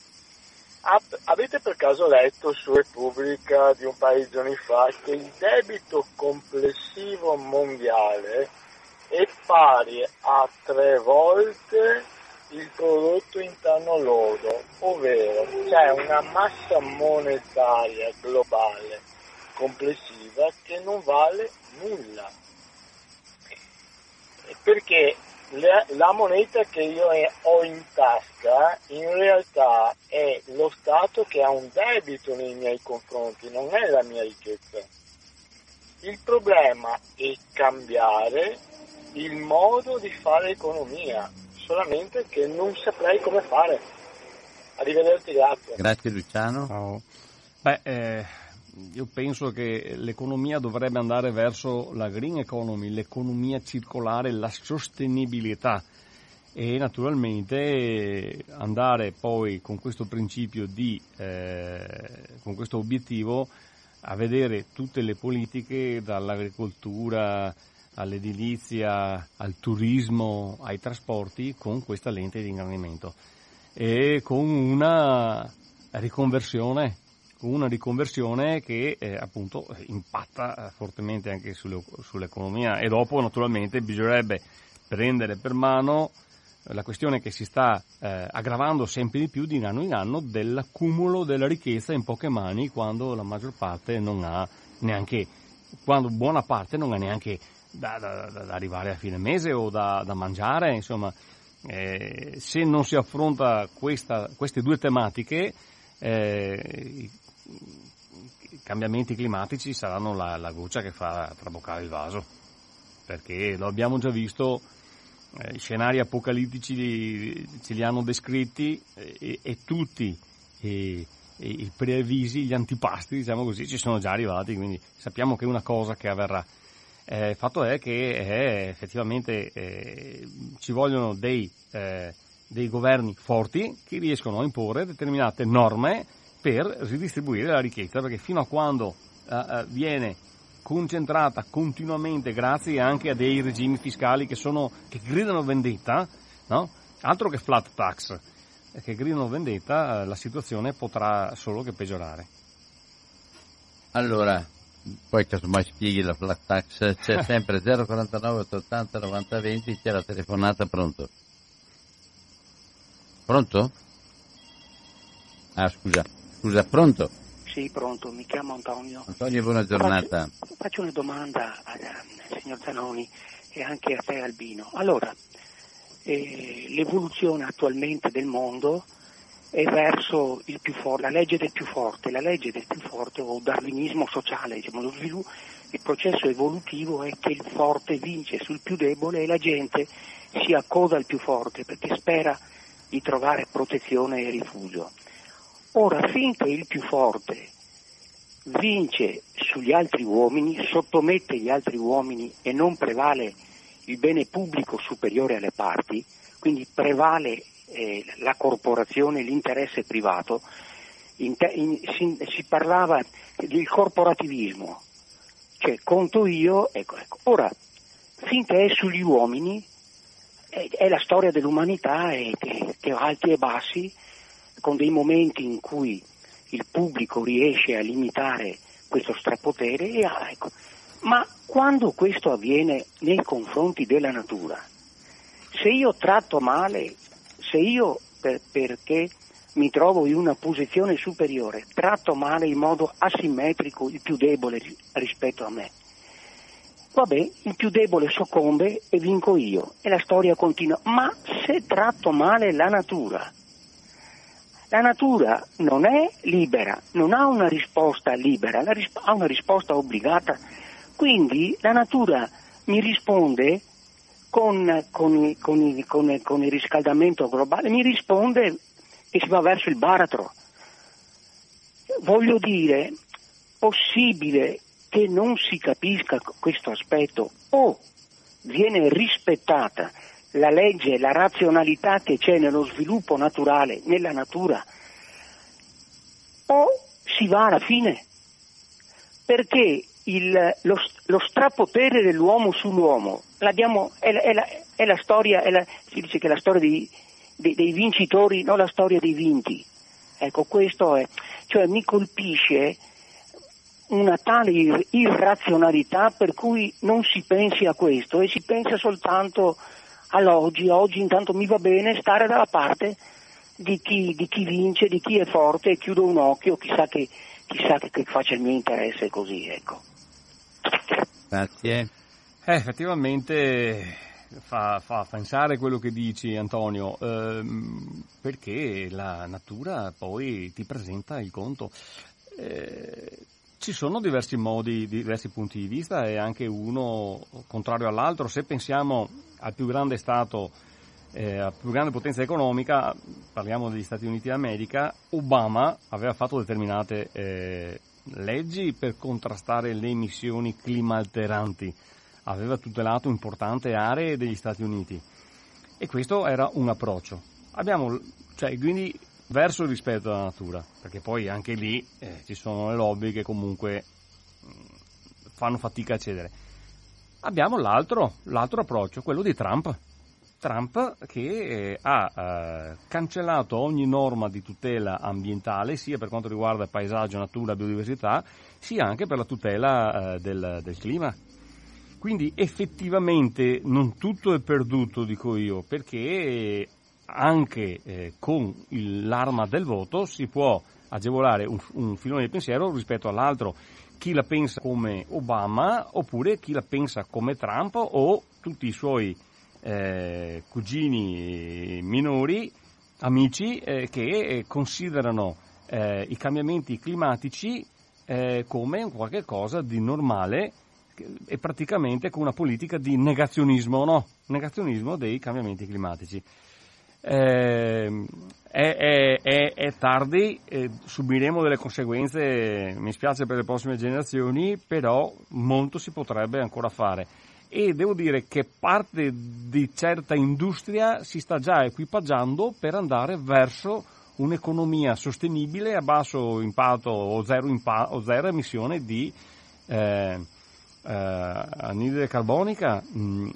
Avete per caso letto su Repubblica di un paio di giorni fa che il debito complessivo mondiale è pari a tre volte il prodotto interno lordo, ovvero c'è una massa monetaria globale complessiva che non vale nulla. Perché la moneta che io ho in tasca in realtà è lo Stato che ha un debito nei miei confronti, non è la mia ricchezza. Il problema è cambiare il modo di fare economia, solamente che non saprei come fare. Arrivederci, grazie. Grazie Luciano. Ciao. Beh, eh, io penso che l'economia dovrebbe andare verso la green economy, l'economia circolare, la sostenibilità e naturalmente andare poi con questo principio di, eh, con questo obiettivo a vedere tutte le politiche dall'agricoltura all'edilizia, al turismo, ai trasporti con questa lente di ingrandimento. E con una riconversione, una riconversione che eh, appunto impatta eh, fortemente anche sulle, sull'economia. E dopo naturalmente bisognerebbe prendere per mano la questione che si sta eh, aggravando sempre di più di anno in anno dell'accumulo della ricchezza in poche mani quando la maggior parte non ha neanche, quando buona parte non ha neanche da, da, da arrivare a fine mese o da, da mangiare, insomma, eh, se non si affronta questa, queste due tematiche, eh, i, i, cambiamenti climatici saranno la, la, goccia che fa traboccare il vaso, perché lo abbiamo già visto, eh, scenari apocalittici ce li hanno descritti e, e tutti i, i preavvisi, gli antipasti, diciamo così, ci sono già arrivati, quindi sappiamo che è una cosa che avverrà. Eh, il fatto è che eh, effettivamente eh, ci vogliono dei, eh, dei, governi forti che riescono a imporre determinate norme per ridistribuire la ricchezza, perché fino a quando eh, eh, viene concentrata continuamente grazie anche a dei regimi fiscali che, sono, che gridano vendetta, no? altro che flat tax, che gridano vendetta, la situazione potrà solo che peggiorare. Allora, poi casomai spieghi la flat tax, c'è [LAUGHS] sempre 049 880 90 20, c'è la telefonata, pronto? Pronto? Ah scusa, scusa, pronto? Sì, pronto, mi chiamo Antonio. Antonio, buona giornata. Faccio, faccio una domanda al, al signor Zanoni e anche a te Albino. Allora, eh, l'evoluzione attualmente del mondo è verso forte, la legge del più forte, la legge del più forte o darwinismo sociale, diciamo, sviluppo, il processo evolutivo è che il forte vince sul più debole e la gente si accoda al più forte perché spera di trovare protezione e rifugio. Ora, finché il più forte vince sugli altri uomini, sottomette gli altri uomini e non prevale il bene pubblico superiore alle parti, quindi prevale eh, la corporazione, l'interesse privato, in te, in, si, si, parlava del corporativismo, cioè conto io, ecco, ecco. Ora, finché è sugli uomini, è, è la storia dell'umanità che, che ha alti e bassi, con dei momenti in cui il pubblico riesce a limitare questo strapotere e ah, ecco. Ma quando questo avviene nei confronti della natura, se io tratto male, se io per, perché mi trovo in una posizione superiore, tratto male in modo asimmetrico il più debole rispetto a me, vabbè, il più debole soccombe e vinco io e la storia continua. Ma se tratto male la natura, la natura non è libera, non ha una risposta libera, ha una risposta obbligata. Quindi la natura mi risponde con, con, con, con, il riscaldamento globale, mi risponde che si va verso il baratro. Voglio dire, possibile che non si capisca questo aspetto o viene rispettata la legge, la razionalità che c'è nello sviluppo naturale, nella natura, o si va alla fine. Perché il, lo, lo, strapotere dell'uomo sull'uomo è, è, la, è, la, storia, la, si dice che è la storia dei, dei, dei, vincitori, non la storia dei vinti. Ecco, questo è, cioè mi colpisce una tale irrazionalità per cui non si pensi a questo e si pensa soltanto all'oggi, oggi intanto mi va bene stare dalla parte di chi, di chi vince, di chi è forte e chiudo un occhio, chissà che, chissà che, che faccia il mio interesse così, ecco. Grazie. Eh, effettivamente fa, fa, pensare quello che dici Antonio, ehm, perché la natura poi ti presenta il conto. Eh, ci sono diversi modi, diversi punti di vista e anche uno contrario all'altro. Se pensiamo al più grande Stato, eh, alla più grande potenza economica, parliamo degli Stati Uniti d'America, Obama aveva fatto determinate eh, leggi per contrastare le emissioni climalteranti, aveva tutelato importanti aree degli Stati Uniti e questo era un approccio. Abbiamo, cioè, quindi verso il rispetto della natura, perché poi anche lì eh, ci sono le lobby che comunque mm, fanno fatica a cedere. Abbiamo l'altro, l'altro approccio, quello di Trump. Trump che eh, ha eh, cancellato ogni norma di tutela ambientale, sia per quanto riguarda paesaggio, natura, biodiversità, sia anche per la tutela eh, del, del clima. Quindi effettivamente non tutto è perduto, dico io, perché anche eh, con il, l'arma del voto si può agevolare un, un, filone di pensiero rispetto all'altro. Chi la pensa come Obama oppure chi la pensa come Trump o tutti i suoi eh, cugini minori, amici, eh, che considerano eh, i cambiamenti climatici eh, come qualcosa di normale e praticamente con una politica di negazionismo, no? Negazionismo dei cambiamenti climatici. Eh, è, è, è, tardi, eh, subiremo delle conseguenze, mi spiace per le prossime generazioni, però molto si potrebbe ancora fare. E devo dire che parte di certa industria si sta già equipaggiando per andare verso un'economia sostenibile a basso impatto o zero, impatto, o zero emissione di eh, eh, anidride carbonica. Mm,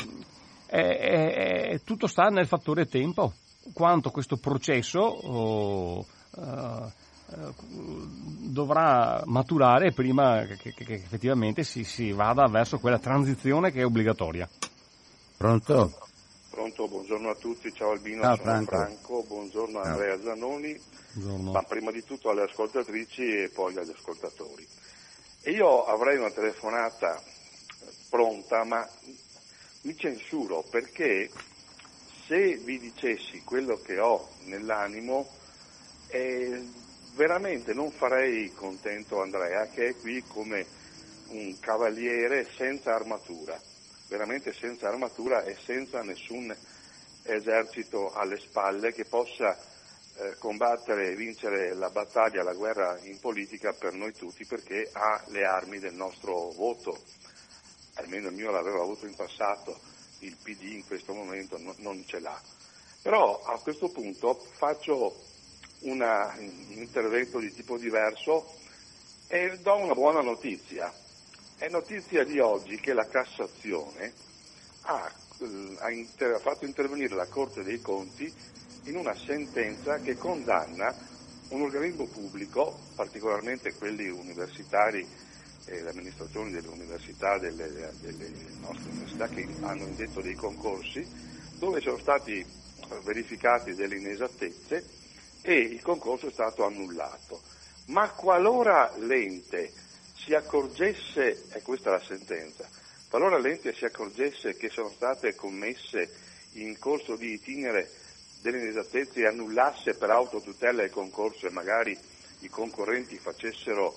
tutto sta nel fattore tempo quanto questo processo oh, uh, dovrà maturare prima che, che, che effettivamente si, si, vada verso quella transizione che è obbligatoria. Pronto? Pronto, buongiorno a tutti, ciao Albino, ciao Franco. Franco. buongiorno a Andrea Zanoni, buongiorno. ma prima di tutto alle ascoltatrici e poi agli ascoltatori. E io avrei una telefonata pronta, ma mi censuro perché se vi dicessi quello che ho nell'animo, eh, veramente non farei contento Andrea che è qui come un cavaliere senza armatura, veramente senza armatura e senza nessun esercito alle spalle che possa eh, combattere e vincere la battaglia, la guerra in politica per noi tutti perché ha le armi del nostro voto, almeno il mio l'aveva avuto in passato il PD in questo momento no, non ce l'ha. Però a questo punto faccio una, un intervento di tipo diverso e do una buona notizia. È notizia di oggi che la Cassazione ha, eh, ha, inter- ha fatto intervenire la Corte dei Conti in una sentenza che condanna un organismo pubblico, particolarmente quelli universitari e le amministrazioni delle università, delle, delle nostre università che hanno indetto dei concorsi, dove sono stati verificati delle inesattezze e il concorso è stato annullato. Ma qualora l'ente si accorgesse, e questa è la sentenza, qualora l'ente si accorgesse che sono state commesse in corso di itinere delle inesattezze e annullasse per autotutela il concorso e magari i concorrenti facessero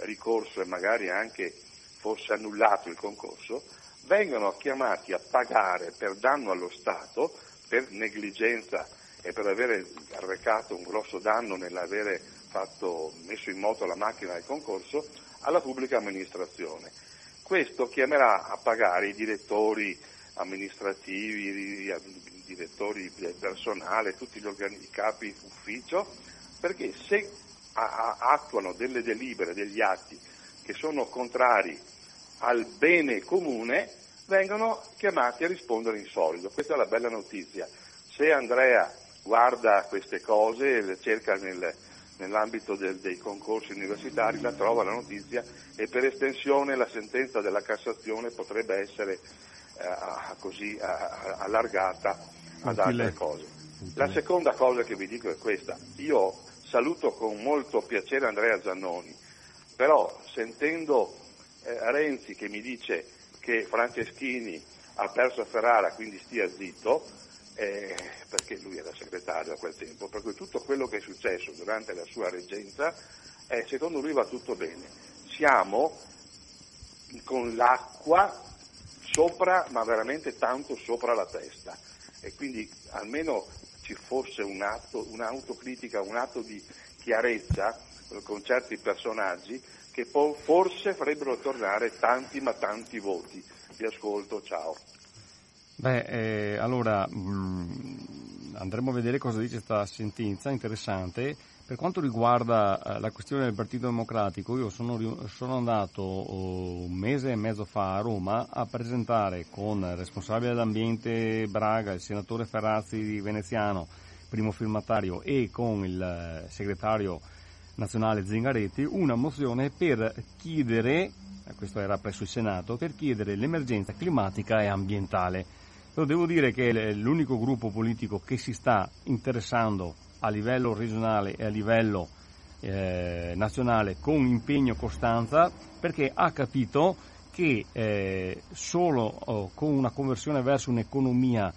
ricorso e magari anche fosse annullato il concorso, vengono chiamati a pagare per danno allo Stato, per negligenza e per avere arrecato un grosso danno nell'avere fatto, messo in moto la macchina del concorso, alla pubblica amministrazione. Questo chiamerà a pagare i direttori amministrativi, i direttori del personale, tutti gli organi, capi ufficio, perché se attuano delle delibere, degli atti che sono contrari al bene comune, vengono chiamati a rispondere in solido. Questa è la bella notizia. Se Andrea guarda queste cose le cerca nel, nell'ambito del, dei concorsi universitari, la trova la notizia e per estensione la sentenza della Cassazione potrebbe essere eh, così eh, allargata ad altre cose. La seconda cosa che vi dico è questa. Io saluto con molto piacere Andrea Zannoni, però sentendo eh, Renzi che mi dice che Franceschini ha perso a Ferrara, quindi stia zitto, eh, perché lui era segretario a quel tempo, per cui tutto quello che è successo durante la sua reggenza, eh, secondo lui va tutto bene. Siamo con l'acqua sopra, ma veramente tanto sopra la testa. E quindi almeno ci fosse un atto, un'autocritica, un atto di chiarezza con certi personaggi che forse farebbero tornare tanti ma tanti voti. Vi ascolto, ciao. Beh, eh, allora mh, mm, andremo a vedere cosa dice questa sentenza, interessante. Per quanto riguarda eh, la questione del Partito Democratico, io sono, sono andato oh, un mese e mezzo fa a Roma a presentare con il responsabile dell'ambiente Braga, il senatore Ferrazzi Veneziano, primo firmatario, e con il eh, segretario nazionale Zingaretti, una mozione per chiedere, eh, questo era presso il Senato, per chiedere l'emergenza climatica e ambientale. Però devo dire che è l'unico gruppo politico che si sta interessando a livello regionale e a livello eh, nazionale con impegno e costanza perché ha capito che eh, solo oh, con una conversione verso un'economia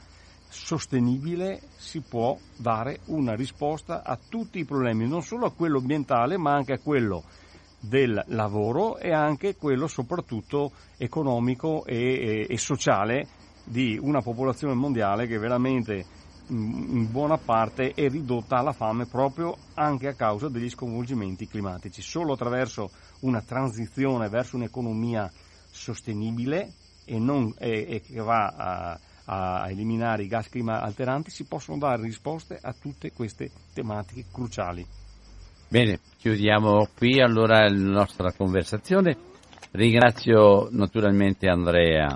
sostenibile si può dare una risposta a tutti i problemi, non solo a quello ambientale ma anche a quello del lavoro e anche quello soprattutto economico e, e, e sociale di una popolazione mondiale che veramente in buona parte è ridotta alla fame proprio anche a causa degli sconvolgimenti climatici. Solo attraverso una transizione verso un'economia sostenibile e, non, e, e che va a, a, eliminare i gas clima alteranti si possono dare risposte a tutte queste tematiche cruciali. Bene, chiudiamo qui allora la nostra conversazione. Ringrazio naturalmente Andrea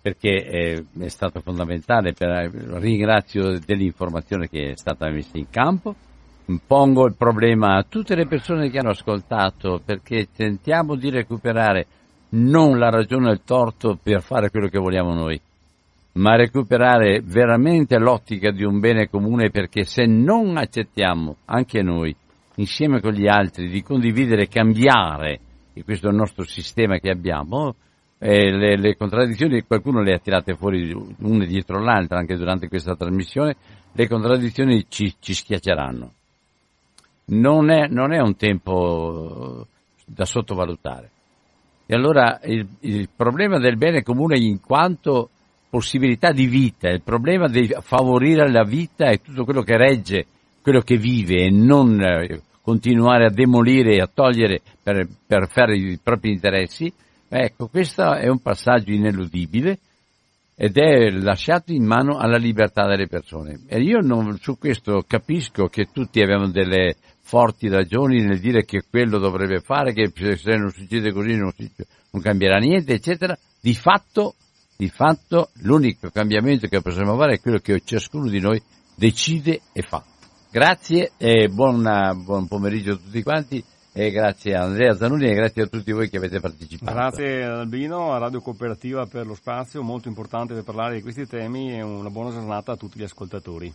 perché è, stato fondamentale, per, ringrazio dell'informazione che è stata messa in campo, pongo il problema a tutte le persone che hanno ascoltato perché tentiamo di recuperare non la ragione e il torto per fare quello che vogliamo noi, ma recuperare veramente l'ottica di un bene comune perché se non accettiamo anche noi, insieme con gli altri, di condividere e cambiare, questo nostro sistema che abbiamo, eh, le, le, contraddizioni, qualcuno le ha tirate fuori una dietro l'altra anche durante questa trasmissione, le contraddizioni ci, ci schiacceranno. Non è, non è, un tempo da sottovalutare. E allora il, il, problema del bene comune in quanto possibilità di vita, il problema di favorire la vita e tutto quello che regge quello che vive e non eh, continuare a demolire e a togliere per, per fare i propri interessi, Ecco, questo è un passaggio ineludibile ed è lasciato in mano alla libertà delle persone. E io non, su questo capisco che tutti abbiamo delle forti ragioni nel dire che quello dovrebbe fare, che se non succede così non, non cambierà niente, eccetera. Di fatto Di fatto l'unico cambiamento che possiamo fare è quello che ciascuno di noi decide e fa. Grazie e buon, buon pomeriggio a tutti quanti e grazie a Andrea Zanuni e grazie a tutti voi che avete partecipato. Grazie Albino, a Radio Cooperativa per lo spazio, molto importante per parlare di questi temi e una buona giornata a tutti gli ascoltatori.